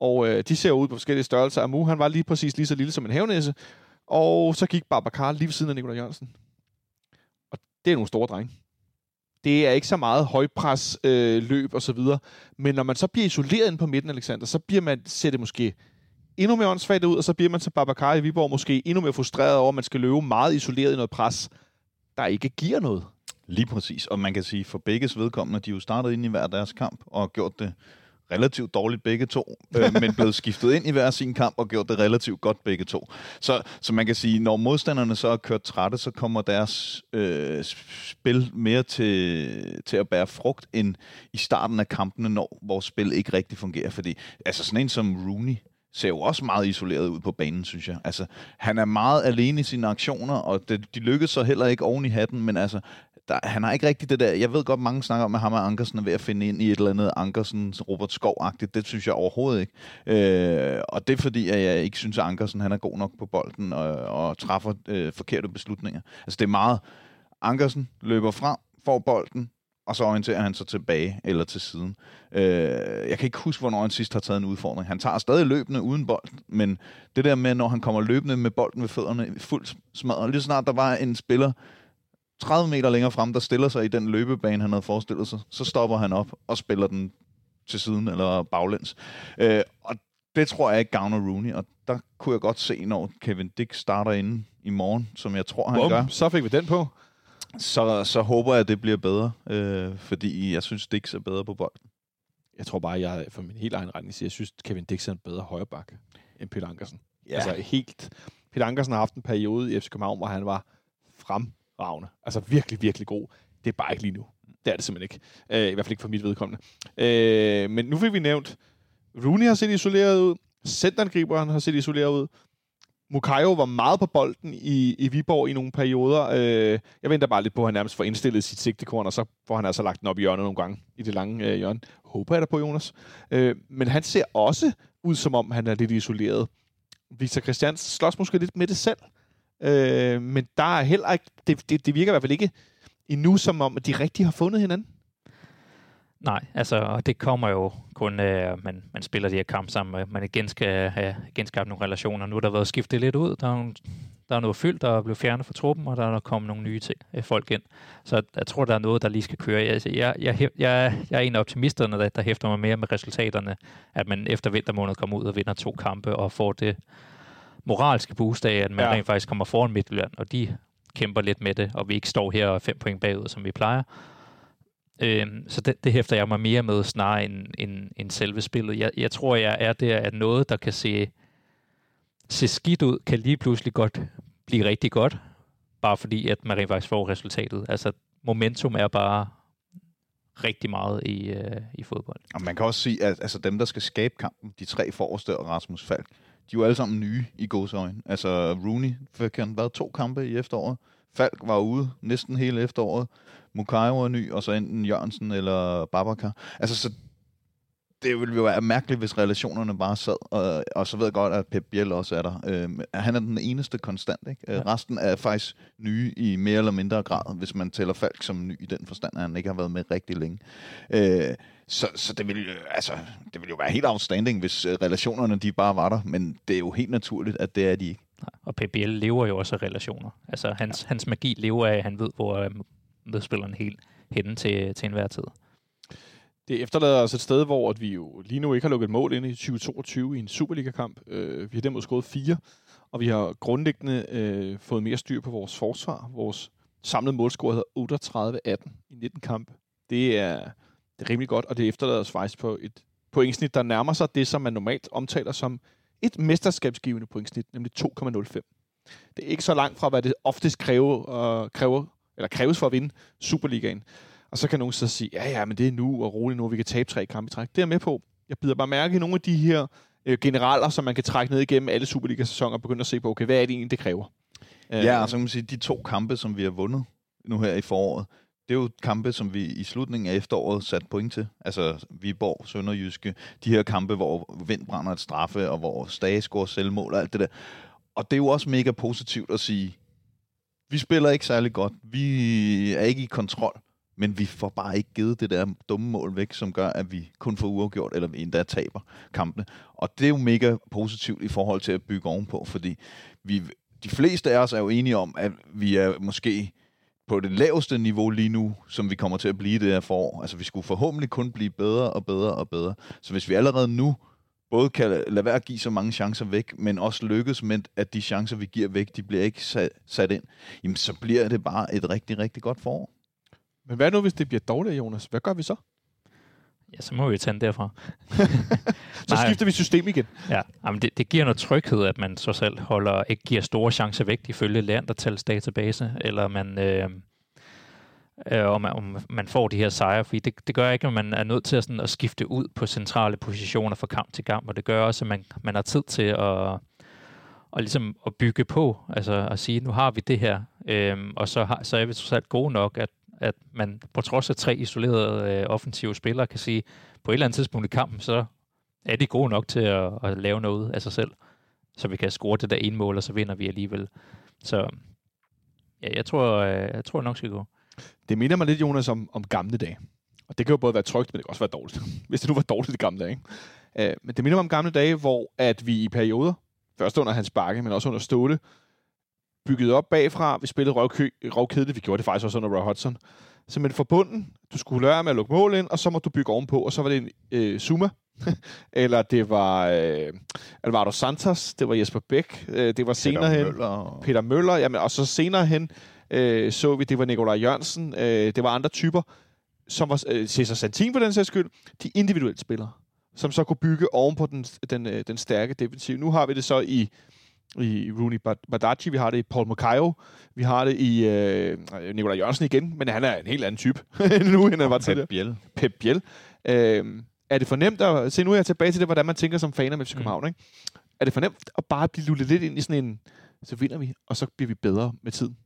og øh, de ser ud på forskellige størrelser. Amu, han var lige præcis lige så lille som en havnæse, og så gik Babacar lige ved siden af Nikolaj Jørgensen. Og det er nogle store drenge. Det er ikke så meget højpres, øh, løb og så videre, men når man så bliver isoleret inde på midten, Alexander, så bliver man, ser det måske endnu mere åndssvagt ud, og så bliver man til Babacar i Viborg måske endnu mere frustreret over, at man skal løbe meget isoleret i noget pres, der ikke giver noget. Lige præcis, og man kan sige, for begges vedkommende, de jo startede ind i hver deres kamp, og gjort det relativt dårligt begge to, øh, (laughs) men blevet skiftet ind i hver sin kamp og gjort det relativt godt begge to. Så, så man kan sige, når modstanderne så er kørt trætte, så kommer deres øh, spil mere til, til at bære frugt end i starten af kampene, når vores spil ikke rigtig fungerer. Fordi altså sådan en som Rooney, ser jo også meget isoleret ud på banen, synes jeg. Altså, han er meget alene i sine aktioner, og det, de lykkes så heller ikke oven i hatten, men altså, der, han har ikke rigtig det der... Jeg ved godt, mange snakker om, at ham og Ankersen er ved at finde ind i et eller andet Ankersen, Robert Skov-agtigt. Det synes jeg overhovedet ikke. Øh, og det er fordi, at jeg ikke synes, at Ankersen han er god nok på bolden og, og træffer øh, forkerte beslutninger. Altså, det er meget... Ankersen løber frem, får bolden, og så orienterer han sig tilbage eller til siden. Øh, jeg kan ikke huske, hvornår han sidst har taget en udfordring. Han tager stadig løbende uden bold, men det der med, når han kommer løbende med bolden ved fødderne fuldt smadret, lige snart der var en spiller 30 meter længere frem, der stiller sig i den løbebane, han havde forestillet sig, så stopper han op og spiller den til siden eller baglæns. Øh, og det tror jeg ikke gavner Rooney, og der kunne jeg godt se, når Kevin Dick starter inde i morgen, som jeg tror, han Bum, gør så fik vi den på. så, så håber jeg, at det bliver bedre, øh, fordi jeg synes, Dix er bedre på bolden. Jeg tror bare, jeg for min helt egen retning siger, jeg synes, Kevin Dix er en bedre højrebakke end Peter Ankersen. Ja. Altså helt... Peter Ankersen har haft en periode i FC København, hvor han var fremragende. Altså virkelig, virkelig god. Det er bare ikke lige nu. Det er det simpelthen ikke. Øh, I hvert fald ikke for mit vedkommende. Øh, men nu fik vi nævnt, Rooney har set isoleret ud. Centerangriberen har set isoleret ud. Mukayo var meget på bolden i, i Viborg i nogle perioder. Øh, jeg venter bare lidt på, at han nærmest får indstillet sit sigtekorn, og så får han altså lagt den op i hjørnet nogle gange, i det lange øh, hjørne. Håber jeg da på, Jonas. Øh, men han ser også ud, som om han er lidt isoleret. Victor Christians slås måske lidt med det selv. Øh, men der er heller ikke, det, det, det virker i hvert fald ikke endnu, som om at de rigtig har fundet hinanden. Nej, altså, det kommer jo kun, øh, man, man spiller de her kampe sammen, man igen skal have genskabt nogle relationer. Nu er der været skiftet lidt ud, der er, nogle, der er noget fyldt, der er blevet fjernet fra truppen, og der er der kommet nogle nye til, øh, folk ind. Så jeg, jeg tror, der er noget, der lige skal køre. Jeg, jeg, jeg, jeg, jeg er en af optimisterne, der, der hæfter mig mere med resultaterne, at man efter vintermåned kommer ud og vinder to kampe, og får det moralske boost af, at man Ja. rent faktisk kommer foran Midtjylland, og de kæmper lidt med det, og vi ikke står her og fem point bagud, som vi plejer. Øhm, så det, det hæfter jeg mig mere med, snarere end, end, end selve spillet. Jeg, jeg tror, jeg er der, at noget, der kan se, se skidt ud, kan lige pludselig godt blive rigtig godt, bare fordi, at man rent faktisk får resultatet. Altså, momentum er bare rigtig meget i, øh, i fodbold. Og man kan også sige, at altså, dem, der skal skabe kampen, de tre forreste og Rasmus Falk, de er jo alle sammen nye i gåsøjne. Altså Rooney fik han været to kampe i efteråret. Falk var ude næsten hele efteråret. Mukayo er ny, og så enten Jørgensen eller Babacar. Altså, så det ville jo være mærkeligt, hvis relationerne bare sad. Og, og så ved jeg godt, at Pep Biel også er der. Øh, han er den eneste konstant. Ikke? Ja. Resten er faktisk nye i mere eller mindre grad, hvis man tæller Falk som ny i den forstand, at han ikke har været med rigtig længe. Øh, så, så det ville, altså, det ville jo være helt outstanding, hvis øh, relationerne de bare var der. Men det er jo helt naturligt, at det er de ikke. Og PBL lever jo også af relationer. Altså, hans, ja. hans magi lever af, at han ved, hvor øh, medspilleren helt, henne til, til enhver tid. Det efterlader os et sted, hvor at vi jo lige nu ikke har lukket mål ind i 2022 i en Superliga-kamp. Øh, vi har derimod skåret fire, og vi har grundlæggende øh, fået mere styr på vores forsvar. Vores samlede målscore hedder 38-18 i 19 kampe. Det er, det er rimelig godt, og det efterlader os faktisk på et pointsnit, der nærmer sig det, som man normalt omtaler som et mesterskabsgivende pointsnit, nemlig 2,05. Det er ikke så langt fra, hvad det oftest kræver, øh, kræver, eller kræves for at vinde Superligaen. Og så kan nogen så sige, ja, ja, men det er nu, og roligt nu, vi kan tabe tre kampe i træk. Det er jeg med på. Jeg bider bare mærke i nogle af de her øh, generaler, som man kan trække ned igennem alle Superliga-sæsoner, og begynde at se på, okay, hvad er det egentlig, det kræver? Øh, ja, og så kan man sige, de to kampe, som vi har vundet nu her i foråret, det er jo kampe, som vi i slutningen af efteråret satte point til. Altså Viborg, Sønderjyske, de her kampe, hvor Vind brænder et straffe, og hvor Stage scorer selvmål og alt det der. Og det er jo også mega positivt at sige, vi spiller ikke særlig godt, vi er ikke i kontrol, men vi får bare ikke givet det der dumme mål væk, som gør, at vi kun får uafgjort, eller endda taber kampene. Og det er jo mega positivt i forhold til at bygge ovenpå, fordi vi, de fleste af os er jo enige om, at vi er måske på det laveste niveau lige nu, som vi kommer til at blive det her forår. Altså, vi skulle forhåbentlig kun blive bedre og bedre og bedre. Så hvis vi allerede nu både kan lade være at give så mange chancer væk, men også lykkes med, at de chancer, vi giver væk, de bliver ikke sat ind, jamen så bliver det bare et rigtig, rigtig godt forår. Men hvad nu, hvis det bliver dårligt, Jonas? Hvad gør vi så? Ja, så må vi tage den derfra. (laughs) Så Nej. skifter vi system igen. Ja, jamen det, det giver noget tryghed, at man så selv holder, ikke giver store chancer væk ifølge Leandertals database, eller man, øh, øh, om, man- om man får de her sejre, fordi det, det gør ikke, at man er nødt til at, sådan, at skifte ud på centrale positioner fra kamp til kamp, og det gør også, at man, man har tid til at, og ligesom at bygge på, altså at sige, nu har vi det her, øhm, og så, har, så er vi trods alt gode nok, at, at man på trods af tre isolerede øh, offensive spillere kan sige, på et eller andet tidspunkt i kampen, så er de gode nok til at, at lave noget af sig selv, så vi kan score det der ene mål, og så vinder vi alligevel. Så ja, jeg tror, øh, jeg tror nok skal gå. Det minder mig lidt, Jonas, om, om gamle dage. Og det kan jo både være trygt, men det kan også være dårligt. (laughs) Hvis det nu var dårligt i gamle dage. Ikke? Øh, men det minder mig om gamle dage, hvor at vi i perioder, først under hans bakke, men også under Ståle, byggede op bagfra. Vi spillede røvkø- røvkedeligt. Vi gjorde det faktisk også under Roy Hodgson. Så med forbunden, du skulle lære med at lukke mål ind, og så må du bygge ovenpå, og så var det en øh, Zuma, (laughs) eller det var øh, Alvaro Santos, det var Jesper Bæk, øh, det var senere hen Møller. Peter Møller, jamen, og så senere hen øh, så vi, det var Nikolaj Jørgensen, øh, det var andre typer, som var øh, Cesar Santin for den sags skyld, de individuelle spillere, som så kunne bygge oven på den, den, øh, den stærke defensiv. Nu har vi det så i, i Rooney Bad- Badaji, vi har det i Paul Mukayo, vi har det i øh, Nikolaj Jørgensen igen, men han er en helt anden type (laughs) nu, end han var tidligere. Pep Biel. Pep Biel. Øh, er det fornemt at... Se, nu er jeg tilbage til det, hvordan man tænker som fan af FC København, ikke? Er det fornemt at bare blive lullet lidt ind i sådan en... Så vinder vi, og så bliver vi bedre med tiden.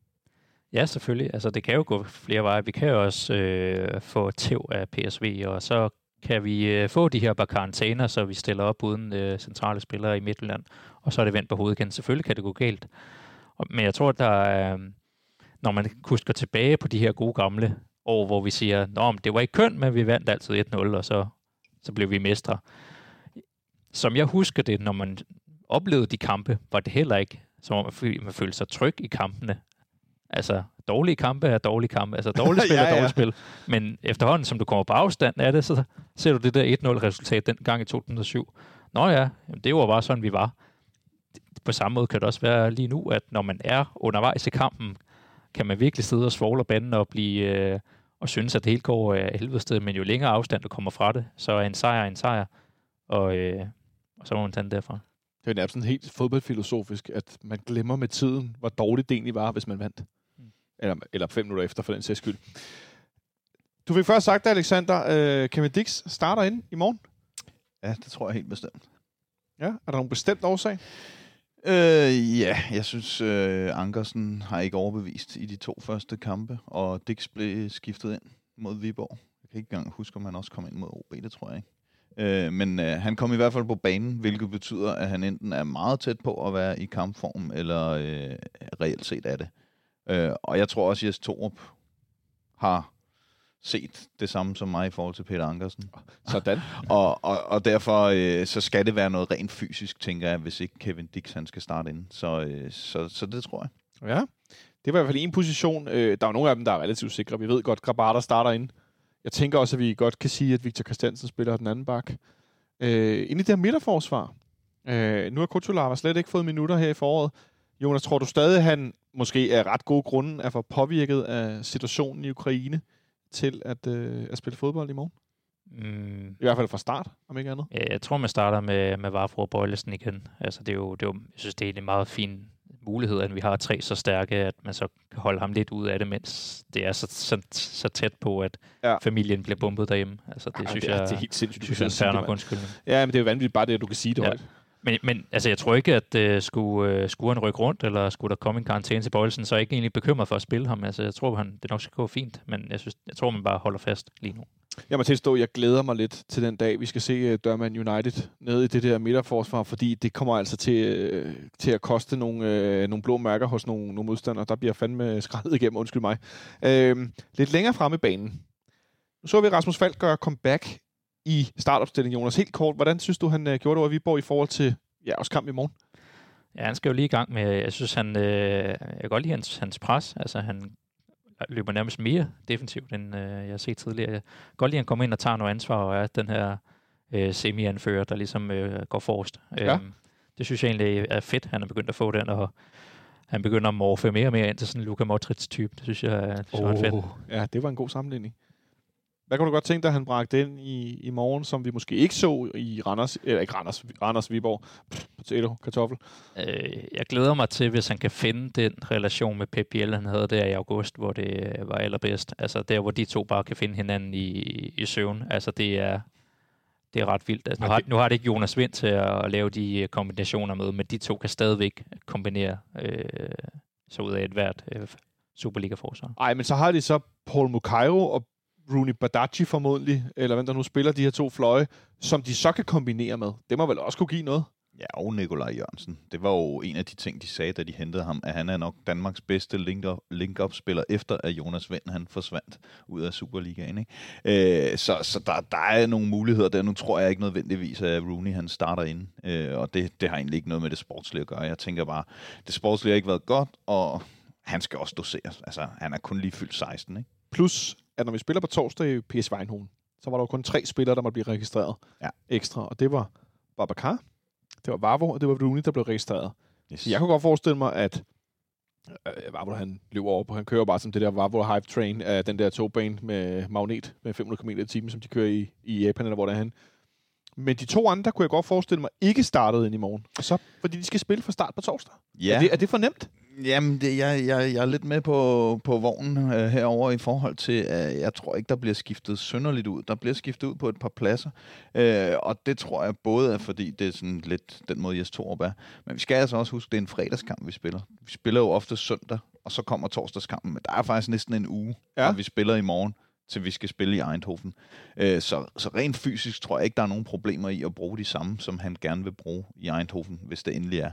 Ja, selvfølgelig. Altså, det kan jo gå flere veje. Vi kan jo også øh, få tæv af PSV, og så kan vi øh, få de her par karantæner, så vi stiller op uden øh, centrale spillere i Midtjylland, og så er det vendt på hovedet igen. Selvfølgelig kan det gå galt. Og, men jeg tror, at der er, øh, når man husker tilbage på de her gode gamle år, hvor vi siger, Nå, men det var ikke kønt, men vi vandt altid 1-0, og så, så blev vi mestre. Som jeg husker det, når man oplevede de kampe, var det heller ikke, som om man man følte sig tryg i kampene. Altså, dårlige kampe er dårlige kampe. Altså, dårlige (laughs) spil Ja, er dårlige spil. Men efterhånden, som du kommer på afstand af det, så ser du det der 1-0-resultat den gang i 2007. Nå ja, jamen, det var bare sådan, vi var. På samme måde kan det også være lige nu, at når man er undervejs i kampen, kan man virkelig sidde og svogle banden og blive... Øh, og synes, at det hele går af helvede sted, men jo længere afstand du kommer fra det, så er en sejr en sejr, og, øh, og så må man tage den derfra. Det er nærmest sådan helt fodboldfilosofisk, at man glemmer med tiden, hvor dårligt det egentlig var, hvis man vandt. Eller, eller fem minutter efter, for den sags skyld. Du fik først sagt, Alexander, øh, Kevin Dix starter ind i morgen. Ja, det tror jeg helt bestemt. Ja, er der nogen bestemt årsag? Øh, ja, jeg synes, øh, Ankersen har ikke overbevist i de to første kampe, og Dix blev skiftet ind mod Viborg. Jeg kan ikke engang huske, om han også kom ind mod OB, det tror jeg ikke. Øh, men øh, han kom i hvert fald på banen, hvilket betyder, at han enten er meget tæt på at være i kampform, eller øh, reelt set er det. Øh, og jeg tror også, at Jes Torup har set det samme som mig i forhold til Peter Ankersen. Sådan. (laughs) Og, og, og derfor øh, så skal det være noget rent fysisk, tænker jeg, hvis ikke Kevin Dix han skal starte ind. Så, øh, så, så det tror jeg. Ja. Det var i hvert fald en position. Øh, der er nogle af dem, der er relativt sikre. Vi ved godt, Grabata starter ind. Jeg tænker også, at vi godt kan sige, at Victor Christiansen spiller den anden bak. Øh, inde i det her midterforsvar. Øh, nu har Kutsulava slet ikke fået minutter her i foråret. Jonas, tror du stadig, han måske er ret gode grunde er for påvirket af situationen i Ukraine til at, øh, at spille fodbold i morgen? Mm, I hvert fald fra start, om ikke andet. Ja, jeg tror, man starter med, med Vafro og Bøjlesen igen. Altså, det er jo, det er jo, jeg synes, det er en meget fin mulighed, at vi har tre så stærke, at man så kan holde ham lidt ud af det, mens det er så, så, så tæt på, at Ja. familien bliver bumpet derhjemme. Altså, det Ej, synes det, er, jeg, det er helt sindssygt. synes jeg er en undskyldning. Ja, men det er jo vanvittigt bare det, at du kan sige det Ja. højt. Men, men altså, jeg tror ikke, at øh, skulle, øh, skulle han rykke rundt, eller skulle der komme en karantæne til Bøjelsen, så er jeg ikke egentlig bekymret for at spille ham. Altså, jeg tror, han, det nok skal gå fint, men jeg, synes, jeg tror, man bare holder fast lige nu. Jeg må tilstå, at jeg glæder mig lidt til den dag, vi skal se øh, uh, Dørman United nede i det der midterforsvar, fordi det kommer altså til, uh, til at koste nogle, uh, nogle blå mærker hos nogle, nogle modstandere. Der bliver fandme skrællet igennem, undskyld mig. Uh, lidt længere fremme i banen. Nu så vi Rasmus Falk gøre comeback i startopstillingen, Jonas. Helt kort, hvordan synes du, han uh, gjorde det over Viborg i forhold til ja, også kamp i morgen? Ja, han skal jo lige i gang med, jeg synes, han, øh, jeg kan godt lide hans, hans pres. Altså, han løber nærmest mere defensivt, end øh, jeg har set tidligere. Jeg kan godt lide, at han kommer ind og tager noget ansvar, og er den her øh, semi-anfører, der ligesom øh, går forrest. Ja. Øhm, det synes jeg egentlig er fedt, han er begyndt at få den, og han begynder at morfe mere og mere ind til sådan en Luka Modric-type. Det synes jeg, det synes jeg er fedt. Ja, det var en god sammenligning. Hvad kunne du godt tænke dig, at han bragte ind i, i morgen, som vi måske ikke så i Randers, eller ikke Randers, Randers Viborg, Pff, potato, kartoffel. Øh, jeg glæder mig til, hvis han kan finde den relation med Pep Biel, han havde der i august, hvor det øh, var allerbedst. Altså der, hvor de to bare kan finde hinanden i, i søvn. Altså det er, det er ret vildt. Altså, nu, har, det- nu har det ikke Jonas Vind til at lave de øh, kombinationer med, men de to kan stadigvæk kombinere øh, så ud af et hvert øh, Superliga-forsvar. Ej, men så har de så Paul Mukairo og Rooney Badaji formodentlig, eller hvem der nu spiller de her to fløje, som de så kan kombinere med. Det må vel også kunne give noget. Ja, og Nikolaj Jørgensen. Det var jo en af de ting, de sagde, da de hentede ham, at han er nok Danmarks bedste link-up- link-up-spiller, efter at Jonas Vind han forsvandt ud af Superligaen. Ikke? Øh, så så der, der er nogle muligheder der. Nu tror jeg ikke nødvendigvis, at Rooney han starter ind, øh, og det, det har egentlig ikke noget med det sportslige at gøre. Jeg tænker bare, det sportslige har ikke været godt, og han skal også doseres. Altså, han er kun lige fyldt 16, ikke? Plus, at når vi spiller på torsdag i PS Eindhoven, så var der jo kun tre spillere, der måtte blive registreret Ja. ekstra. Og det var Babacar, det var Vavo, og det var Rooney, der blev registreret. Yes. Så jeg kunne godt forestille mig, at øh, Vavro, han løber over på, han kører bare som det der Vavro Hype Train af den der togbane med magnet med 500 km i timen, som de kører i, i Japan, eller hvor det er han. Men de to andre kunne jeg godt forestille mig ikke startede ind i morgen. Og så, fordi de skal spille fra start på torsdag. ja. Er, det, er det for nemt? Jamen, det, jeg, jeg, jeg er lidt med på, på vognen øh, herover i forhold til, at jeg tror ikke, der bliver skiftet synderligt ud. Der bliver skiftet ud på et par pladser, øh, og det tror jeg både er, fordi det er sådan lidt den måde, Jes Torup er. Men vi skal altså også huske, det er en fredagskamp, vi spiller. Vi spiller jo ofte søndag, og så kommer torsdagskampen. Men der er faktisk næsten en uge, Ja. og vi spiller i morgen til vi skal spille i Eindhoven. Øh, så, så rent fysisk tror jeg ikke, der er nogen problemer i at bruge de samme, som han gerne vil bruge i Eindhoven, hvis det endelig er.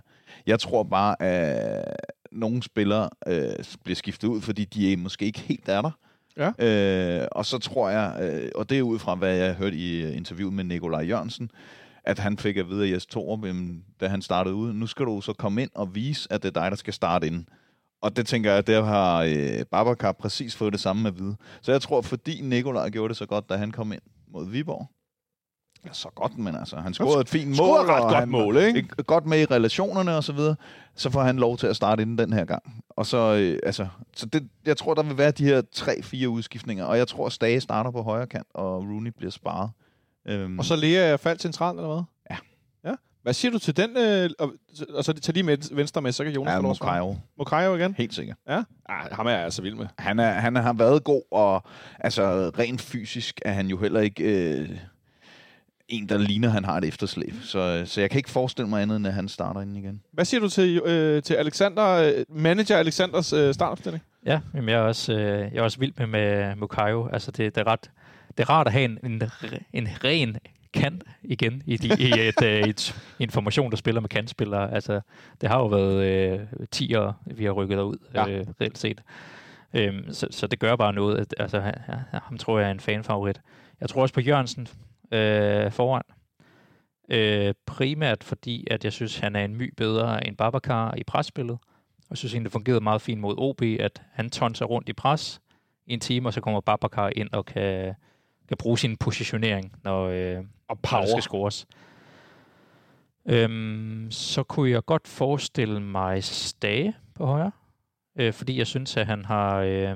Jeg tror bare, at nogle spillere øh, bliver skiftet ud, fordi de er måske ikke helt er der. Ja. Øh, og så tror jeg, øh, og det er ud fra, hvad jeg hørte i øh, interviewet med Nikolaj Jørgensen, at han fik at vide af Jes Torup, jamen, da han startede ud, nu skal du så komme ind og vise, at det er dig, der skal starte ind. Og det tænker jeg, der har øh, Babacar præcis fået det samme at vide. Så jeg tror, fordi Nikolaj gjorde det så godt, da han kom ind mod Viborg, ja, så godt, men altså, han scorede et fint mål. Scorede et ret og godt han mål, ikke? Godt med i relationerne og så videre. Så får han lov til at starte inden den her gang. Og så, øh, altså, så det, jeg tror, der vil være de her tre-fire udskiftninger. Og jeg tror, Stage starter på højre kant, og Rooney bliver sparet. Øhm, Og så Lea er faldt centralt, eller hvad? Ja. ja. Hvad siger du til den? Øh, og, og så tag lige med venstre med, så kan Jonas ja, få lov. Mokayo. Mokayo igen? Helt sikkert. Ja. Ah, ham er jeg altså vild med. Han, er, han har været god, og altså, rent fysisk er han jo heller ikke øh, en, der ligner, han har et efterslæb. Så, så jeg kan ikke forestille mig andet, end at han starter inden igen. Hvad siger du til, øh, til Alexander, øh, manager Alexanders øh, startopstilling? Ja, jamen jeg, er også, øh, jeg er også vild med, med Mukayo. Altså det, det, er ret, det er rart at have en, en, en ren kant igen i, de, i et, øh, et, en formation, der spiller med kantspillere. Altså, det har jo været øh, 10 år, vi har rykket derud, Ja. ja. øh, reelt set. Øhm, så, så det gør bare noget. At, altså, han- ham tror jeg er en fanfavorit. Jeg tror også på Jørgensen øh, foran. Øh, primært fordi, at jeg synes, han er en my bedre end Babacar i presspillet. jeg synes egentlig, det fungerede meget fint mod OB, at han tonser rundt i pres i en time, og så kommer Babacar ind og kan, kan bruge sin positionering, når, øh, Og når power. der skal scores. Øhm, så kunne jeg godt forestille mig Stage på højre, øh, fordi jeg synes, at han har, øh,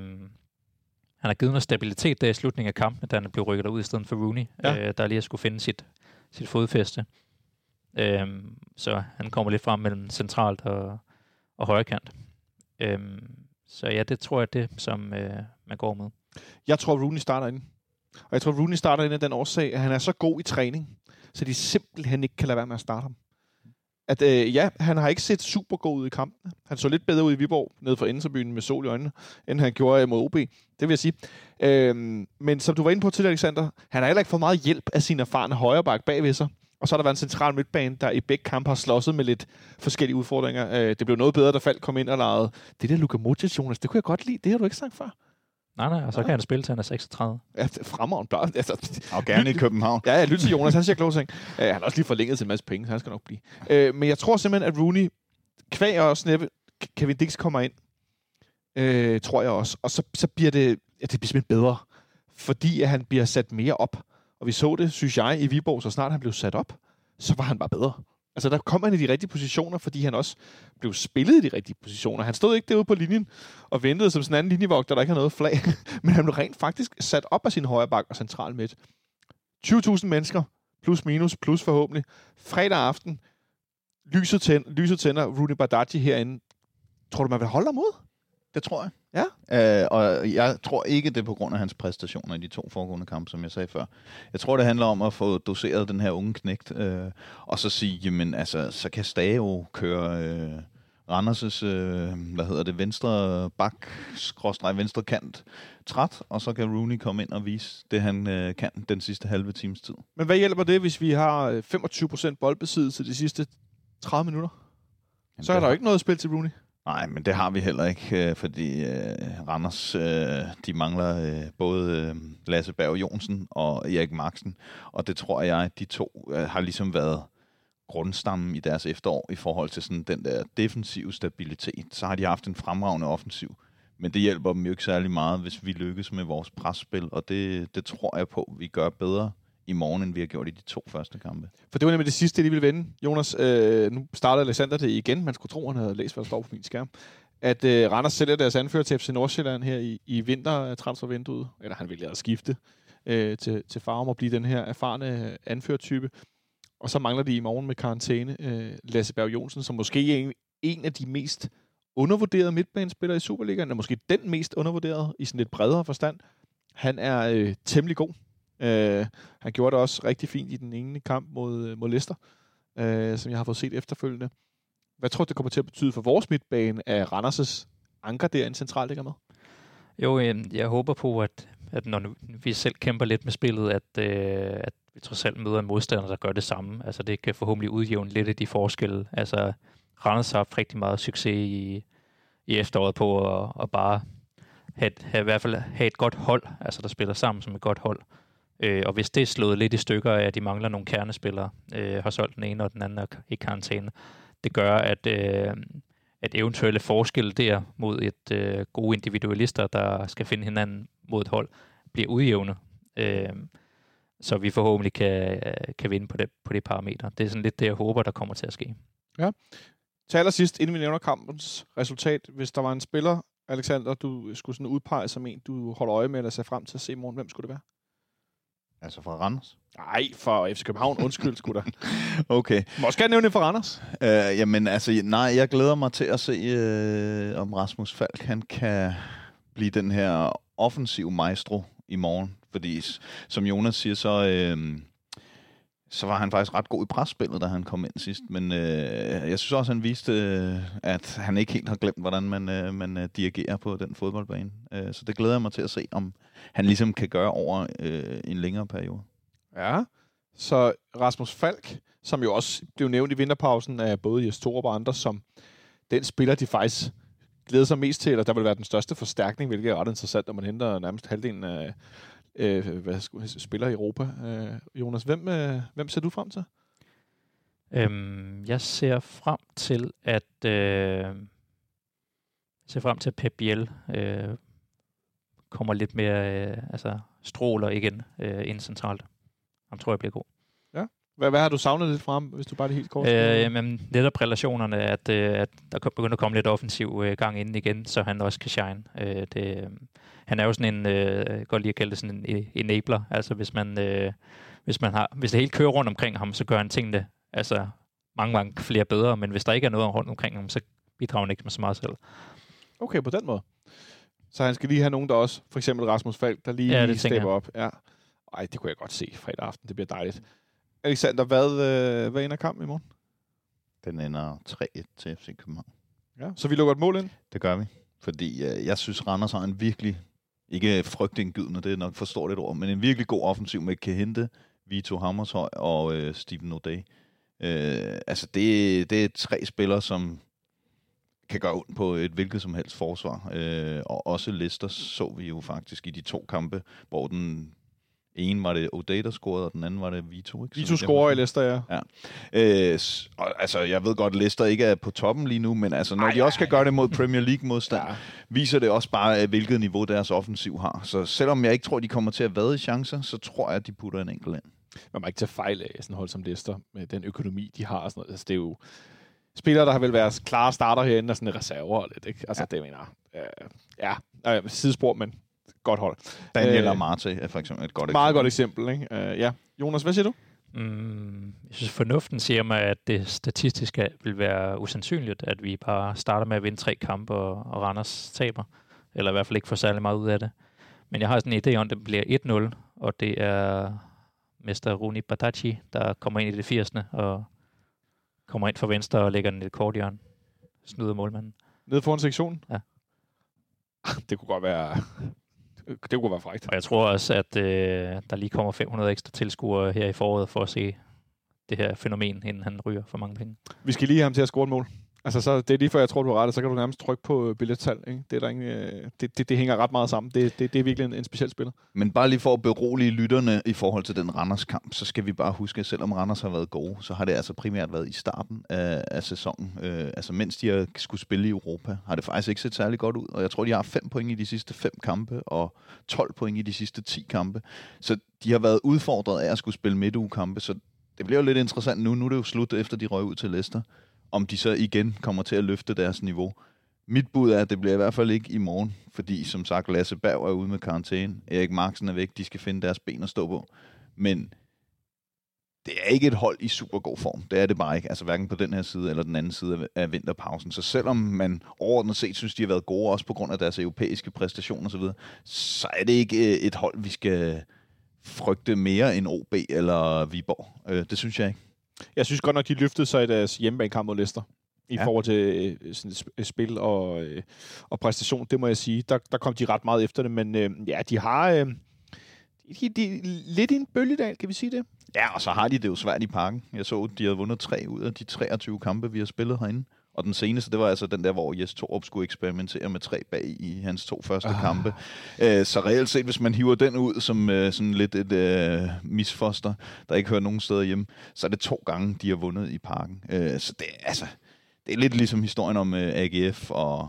han har givet noget stabilitet der i slutningen af kampen, da han blev rykket ud i stedet for Rooney, Ja. øh, der lige skulle finde sit, sit fodfæste. Øhm, så han kommer lidt frem mellem centralt og, og højre kant. Øhm, så ja, det tror jeg det, som øh, man går med. Jeg tror, Rooney starter ind. Og jeg tror, Rooney starter ind af den årsag, at han er så god i træning, så de simpelthen ikke kan lade være med at starte ham. At øh, ja, han har ikke set super god ud i kampen. Han så lidt bedre ud i Viborg, nede for Inderbyen med sol i øjnene, end han gjorde mod OB. Det vil jeg sige. Øhm, men som du var inde på til, Alexander, han har heller ikke fået meget hjælp af sin erfarne højreback bagved sig. Og så har der været en central midtbane, der i begge kampe har slåsset med lidt forskellige udfordringer. Øh, det blev noget bedre, da Falk kom ind og lejede. Det der Luka Modric, Jonas, det kunne jeg godt lide. Det har du ikke sagt før. Nej, nej, og så Ja. kan han spille til han er 36. Ja, det fremragende. Bare- Altså, Og gerne i København. Ja, jeg lytter til Jonas, han siger kloge ting. Uh, han har også lige forlænget til en masse penge, så han skal nok blive. Uh, men jeg tror simpelthen, at Rooney, kvæg og Sneppe, Kevin Dix kommer ind, uh, tror jeg også. Og så, så bliver det, ja, det bliver simpelthen bedre, fordi at han bliver sat mere op. Og vi så det, synes jeg, i Viborg, så snart han blev sat op, så var han bare bedre. Altså, der kom han i de rigtige positioner, fordi han også blev spillet i de rigtige positioner. Han stod ikke derude på linjen og ventede som sådan en anden linjevogter, der ikke har noget flag. (laughs) Men han blev rent faktisk sat op af sin højre bak og central midt. 20.000 mennesker, plus minus, plus forhåbentlig. Fredag aften, lyset, tænd, lyset tænder Rooney Badaji herinde. Tror du, man vil holde ham ud? Det tror jeg. Ja. Øh, og jeg tror ikke, det er på grund af hans præstationer i de to foregående kampe, som jeg sagde før. Jeg tror, det handler om at få doseret den her unge knægt, øh, og så sige, jamen altså, så kan Stage jo køre øh, Randers' øh, hvad hedder det, venstre bak, skråstreg venstre kant træt, og så kan Rooney komme ind og vise det, han øh, kan den sidste halve times tid. Men hvad hjælper det, hvis vi har øh, 25% boldbesiddelse de sidste 30 minutter? Så er der jo ikke noget spil til Rooney. Nej, men det har vi heller ikke, øh, fordi øh, Randers, øh, de mangler øh, både øh, Lasse Berg Jonsen og Erik Marksen, og det tror jeg, de to øh, har ligesom været grundstammen i deres efterår i forhold til sådan den der defensive stabilitet. Så har de haft en fremragende offensiv, men det hjælper dem jo ikke særlig meget, hvis vi lykkes med vores presspil, og det, det tror jeg på, vi gør bedre i morgen, end vi har gjort i de to første kampe. For det var nemlig det sidste, de ville vende. Jonas, øh, nu startede Alexander det igen. Man skulle tro, han havde læst, hvad der står på min skærm. At øh, Randers sælger deres anfører til FC Nordsjælland her i, i vintertransfervinduet. Eller han ville at skifte øh, til, til Farum og blive den her erfarne øh, anførertype. Og så mangler de i morgen med karantæne øh, Lasse Berg Jonsen, som måske er en, en af de mest undervurderede midtbanespillere i Superligaen, eller måske den mest undervurderede i sådan lidt bredere forstand. Han er øh, temmelig god. Øh, han gjorde det også rigtig fint i den ene kamp mod, øh, mod Leicester, øh, som jeg har fået set efterfølgende. Hvad tror du, det kommer til at betyde for vores midtbane, at Randers' anker derinde centralt ligger med? Jo, øhm, jeg håber på, at, at når nu, vi selv kæmper lidt med spillet, at, øh, at vi trods alt møder en modstander, der gør det samme. Altså det kan forhåbentlig udjævne lidt af de forskelle. Altså Randers har haft rigtig meget succes i, i efteråret på at, at bare have, have, i hvert fald have et godt hold, altså der spiller sammen som et godt hold. Øh, og hvis det er slået lidt i stykker af, at de mangler nogle kernespillere, øh, har solgt den ene og den anden er i karantæne, det gør, at, øh, at eventuelle forskelle der mod et øh, gode individualister, der skal finde hinanden mod et hold, bliver udjævnet. Øh, så vi forhåbentlig kan, øh, kan vinde på det, på det parameter. Det er sådan lidt det, jeg håber, der kommer til at ske. Ja. Til allersidst, inden vi nævner kampens resultat, hvis der var en spiller, Alexander, du skulle sådan udpege som en, du holder øje med eller ser frem til at se i morgen, hvem skulle det være? Altså fra Randers? Nej, for FC København. Undskyld, skulle der. (laughs) Okay. Du må også gerne nævne for Randers. Øh, jamen, altså, nej, jeg glæder mig til at se, øh, om Rasmus Falk han kan blive den her offensiv maestro i morgen. Fordi, som Jonas siger, så, øh, så var han faktisk ret god i presspillet, da han kom ind sidst. Men øh, jeg synes også, han viste, øh, at han ikke helt har glemt, hvordan man, øh, man øh, dirigerer på den fodboldbane. Øh, så det glæder jeg mig til at se, om han ligesom kan gøre over øh, en længere periode. Ja. Så Rasmus Falk, som jo også blev nævnt i vinterpausen af både Jes Torup og andre, som den spiller, de faktisk glæder sig mest til, eller der vil være den største forstærkning, hvilket er ret interessant, når man henter nærmest halvdelen af øh, hvad skulle spiller i Europa. Øh, Jonas, hvem, øh, hvem ser du frem til? Øhm, jeg ser frem til, at... Øh, ser frem til, at Pep Biel øh, kommer lidt mere, øh, altså stråler igen øh, ind centralt. Ham tror jeg bliver god. Hvad, hvad har du savnet lidt fra ham, hvis du bare er helt kort? Øh, men netop relationerne, at, øh, at der begynder at komme lidt offensiv øh, gang inden igen, så han også kan shine. Øh, det, øh, han er jo sådan en, øh, godt lige at kalde det sådan en e- enabler. Altså hvis man, øh, hvis man har, hvis det hele kører rundt omkring ham, så gør han tingene altså mange, mange flere bedre, men hvis der ikke er noget rundt omkring ham, så bidrager han ikke med så meget selv. Okay, på den måde. Så han skal lige have nogen, der også, for eksempel Rasmus Falk, der lige Ja, det tænker stepper op. Ja. Ej, det kunne jeg godt se fredag aften. Det bliver dejligt. Alexander, hvad, øh, hvad ender kampen i morgen? Den ender 3-1 til FC København. Ja. Så vi lukker et mål ind? Det gør vi. Fordi øh, jeg synes, Randers har en virkelig, ikke frygtindgydende, det er nok for stort et ord, men en virkelig god offensiv med Kehinde, Vito Hammershøj og øh, Steven O'Day. Øh, altså, det, det er tre spillere, som kan gøre ondt på et hvilket som helst forsvar. Øh, og også Leicester så vi jo faktisk i de to kampe, hvor den ene var det der scorede, og den anden var det Vito. Ikke? Vito scorer i. Leicester, ja. Øh, s- og, altså, jeg ved godt, at Leicester ikke er på toppen lige nu, men altså, når Ej, de også ej, kan gøre det mod Premier League-modstand, ja. viser det også bare, øh, hvilket niveau deres offensiv har. Så selvom jeg ikke tror, de kommer til at vade i chancer, så tror jeg, at de putter en enkelt ind. Man må ikke tage fejl af sådan hold som Leicester, med den økonomi, de har og sådan noget. Altså, det er jo spillere, der har vel været klare starter herinde, og sådan reserver og lidt, ikke? Altså, ja. det mener jeg. Øh, ja, øh, sidespor, men godt hold. Daniel Øh, Amarte er for eksempel et godt Meget eksempel. godt eksempel, ikke? Øh, ja. Jonas, hvad siger du? Mm, jeg synes, fornuften siger mig, at det statistisk vil være usandsynligt, at vi bare starter med at vinde tre kampe, og, og Randers taber. Eller i hvert fald ikke får særlig meget ud af det. Men jeg har sådan en idé om, at det bliver 1-0, og det er Mester Runi Badachi, der kommer ind i det 80. og kommer ind fra venstre og lægger den i et kort hjørne. Snyder målmanden. Nede foran sektionen? Ja. (laughs) Det kunne godt være... Det kunne være frækt. Og jeg tror også, at øh, der lige kommer 500 ekstra tilskuere her i foråret for at se det her fænomen, inden han ryger for mange penge. Vi skal lige have ham til at score et mål. Altså, så, det er lige før, jeg tror, du har ret, så kan du nærmest trykke på øh, billettal. Ikke? Det, er der ingen, øh, det, det, det, hænger ret meget sammen. Det, det, det er virkelig en, en speciel spiller. Men bare lige for at berolige lytterne i forhold til den Randers-kamp, så skal vi bare huske, at selvom Randers har været gode, så har det altså primært været i starten af, af sæsonen. Øh, altså mens de har skulle spille i Europa, har det faktisk ikke set særlig godt ud. Og jeg tror, de har 5 point i de sidste 5 kampe, og 12 point i de sidste 10 kampe. Så de har været udfordret af at skulle spille midtugekampe, så det bliver jo lidt interessant nu. Nu er det jo slut, efter de røg ud til Leicester. Om de så igen kommer til at løfte deres niveau. Mit bud er, at det bliver i hvert fald ikke i morgen, fordi som sagt, Lasse Berg er ude med karantæne. Erik Marksen er væk, de skal finde deres ben at stå på. Men det er ikke et hold i super god form. Det er det bare ikke. Altså hverken på den her side eller den anden side af- vinterpausen. Så selvom man overordnet set synes, de har været gode, også på grund af deres europæiske præstationer osv., så er det ikke øh, et hold, vi skal frygte mere end OB eller Viborg. Øh, det synes jeg ikke. Jeg synes godt nok, de løftede sig i deres hjemmebanekamp mod Leicester. I Ja. forhold til øh, sådan et sp- spil og, øh, og præstation, det må jeg sige. Der, der kom de ret meget efter det, men øh, ja, de har... Øh, de, de, lidt i en bølgedal, kan vi sige det? Ja, og så har de det jo svært i parken. Jeg så, de havde vundet tre ud af de 23 kampe, vi har spillet herinde. Og den seneste, det var altså den der, hvor Jes Torup skulle eksperimentere med tre bag i hans to første ah. kampe. Øh, så reelt set, hvis man hiver den ud som øh, sådan lidt et øh, misfoster, der ikke hører nogen steder hjemme, så er det to gange, de har vundet i parken. Øh, så det, altså, det er lidt ligesom historien om øh, AGF og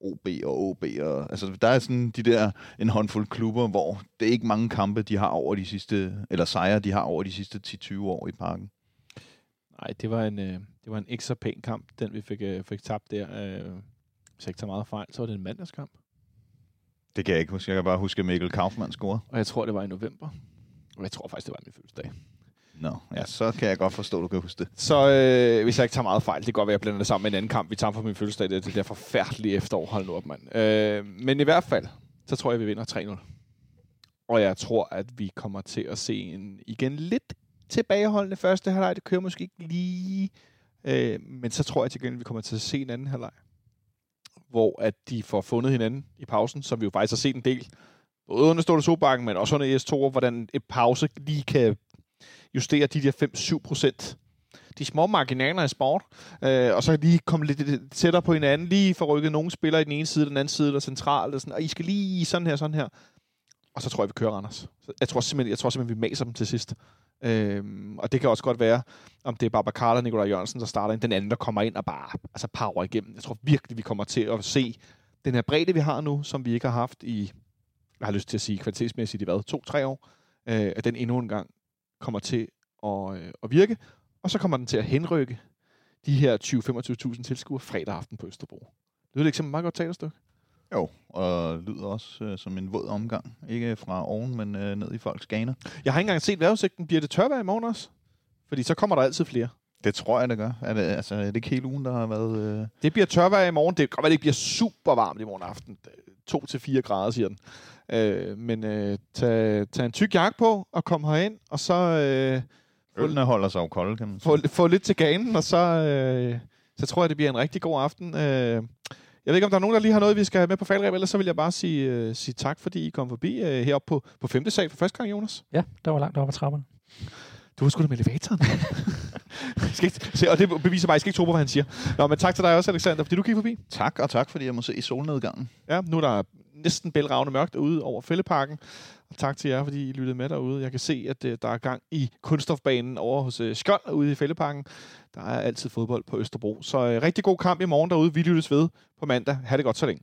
OB og OB. Og, altså, der er sådan de der en håndfuld klubber, hvor det er ikke mange kampe, de har over de sidste, eller sejre, de har over de sidste 10-20 år i parken. Nej, det var en, øh, det var en ikke så pæn kamp, den vi fik, øh, fik tabt der. Øh, hvis jeg ikke tager meget fejl, så var det en mandagskamp. Det kan jeg ikke huske. Jeg kan bare huske, at Mikkel Kaufmann scorede. Og jeg tror, det var i november. Og jeg tror faktisk, det var min fødselsdag. Nå, ja, så kan jeg godt forstå, at du kan huske det. Så øh, hvis jeg ikke tager meget fejl, det kan godt være, at jeg blander det sammen med en anden kamp, vi tager for min fødselsdag. Det er det der forfærdelige efterår, hold nu op, mand. Øh, men i hvert fald, så tror jeg, vi vinder 3-0. Og jeg tror, at vi kommer til at se en igen lidt tilbageholdende første halvleg. Det kører måske ikke lige. Øh, men så tror jeg til gengæld, at vi kommer til at se en anden halvleg. Hvor at de får fundet hinanden i pausen, som vi jo faktisk har set en del. Både under Ståle Sobakken, men også under ES2, hvordan et pause lige kan justere de der 5-7 procent de små marginaler i sport, øh, og så lige komme lidt, tættere på hinanden, lige få rykket nogle spillere i den ene side, den anden side, eller centralt, og, sådan, og I skal lige sådan her, sådan her. Og så tror jeg, vi kører Randers. Så Jeg tror simpelthen, jeg tror simpelthen vi maser dem til sidst. Øhm, og det kan også godt være, om det er Babacar og Nikolaj Jørgensen, der starter ind, den anden, der kommer ind og bare altså power igennem. Jeg tror virkelig, vi kommer til at se den her bredde, vi har nu, som vi ikke har haft i, jeg har lyst til at sige kvalitetsmæssigt i hvad, to-tre år, øh, at den endnu en gang kommer til at, øh, at virke, og så kommer den til at henrykke de her 20-25.000 tilskuere fredag aften på Østerbro. Lyder det ikke som et meget godt teaterstykke? Jo, og lyder også øh, som en våd omgang. Ikke fra oven, men øh, ned i folks ganer. Jeg har ikke engang set vejrudsigten. Bliver det tørvejr i morgen også? Fordi så kommer der altid flere. Det tror jeg, det gør. Er det, altså, er det ikke hele ugen, der har været... Øh... Det bliver tørvejr i morgen. Det kan godt være, det ikke bliver super varmt i morgen aften. 2-4 grader, siger den. Øh, men øh, tag, tag en tyk jakke på og kom herind, og så øh, Ølene holder sig jo kolde, kan man sige. få, få lidt til ganen, og så, øh, så tror jeg, det bliver en rigtig god aften. Øh, jeg ved ikke, om der er nogen, der lige har noget, vi skal have med på faldreb, ellers så vil jeg bare sige, øh, sige tak, fordi I kom forbi øh, heroppe på, på femte sal for første gang, Jonas. Ja, der var langt op ad trapperne. Du har sgu da med elevatoren. (laughs) Skal ikke, se, og det beviser bare, at I skal ikke tro på, hvad han siger. Nå, men tak til dig også, Alexander, fordi du gik forbi. Tak, og tak, fordi jeg må se i solnedgangen. Ja, nu er der næsten bælragende mørkt ude over Fælleparken. Og tak til jer, fordi I lyttede med derude. Jeg kan se, at øh, der er gang i kunststofbanen over hos øh, Skjold ude i Fælleparken. Der er altid fodbold på Østerbro. Så øh, rigtig god kamp i morgen derude. Vi lyttes ved på mandag. Ha' det godt så længe.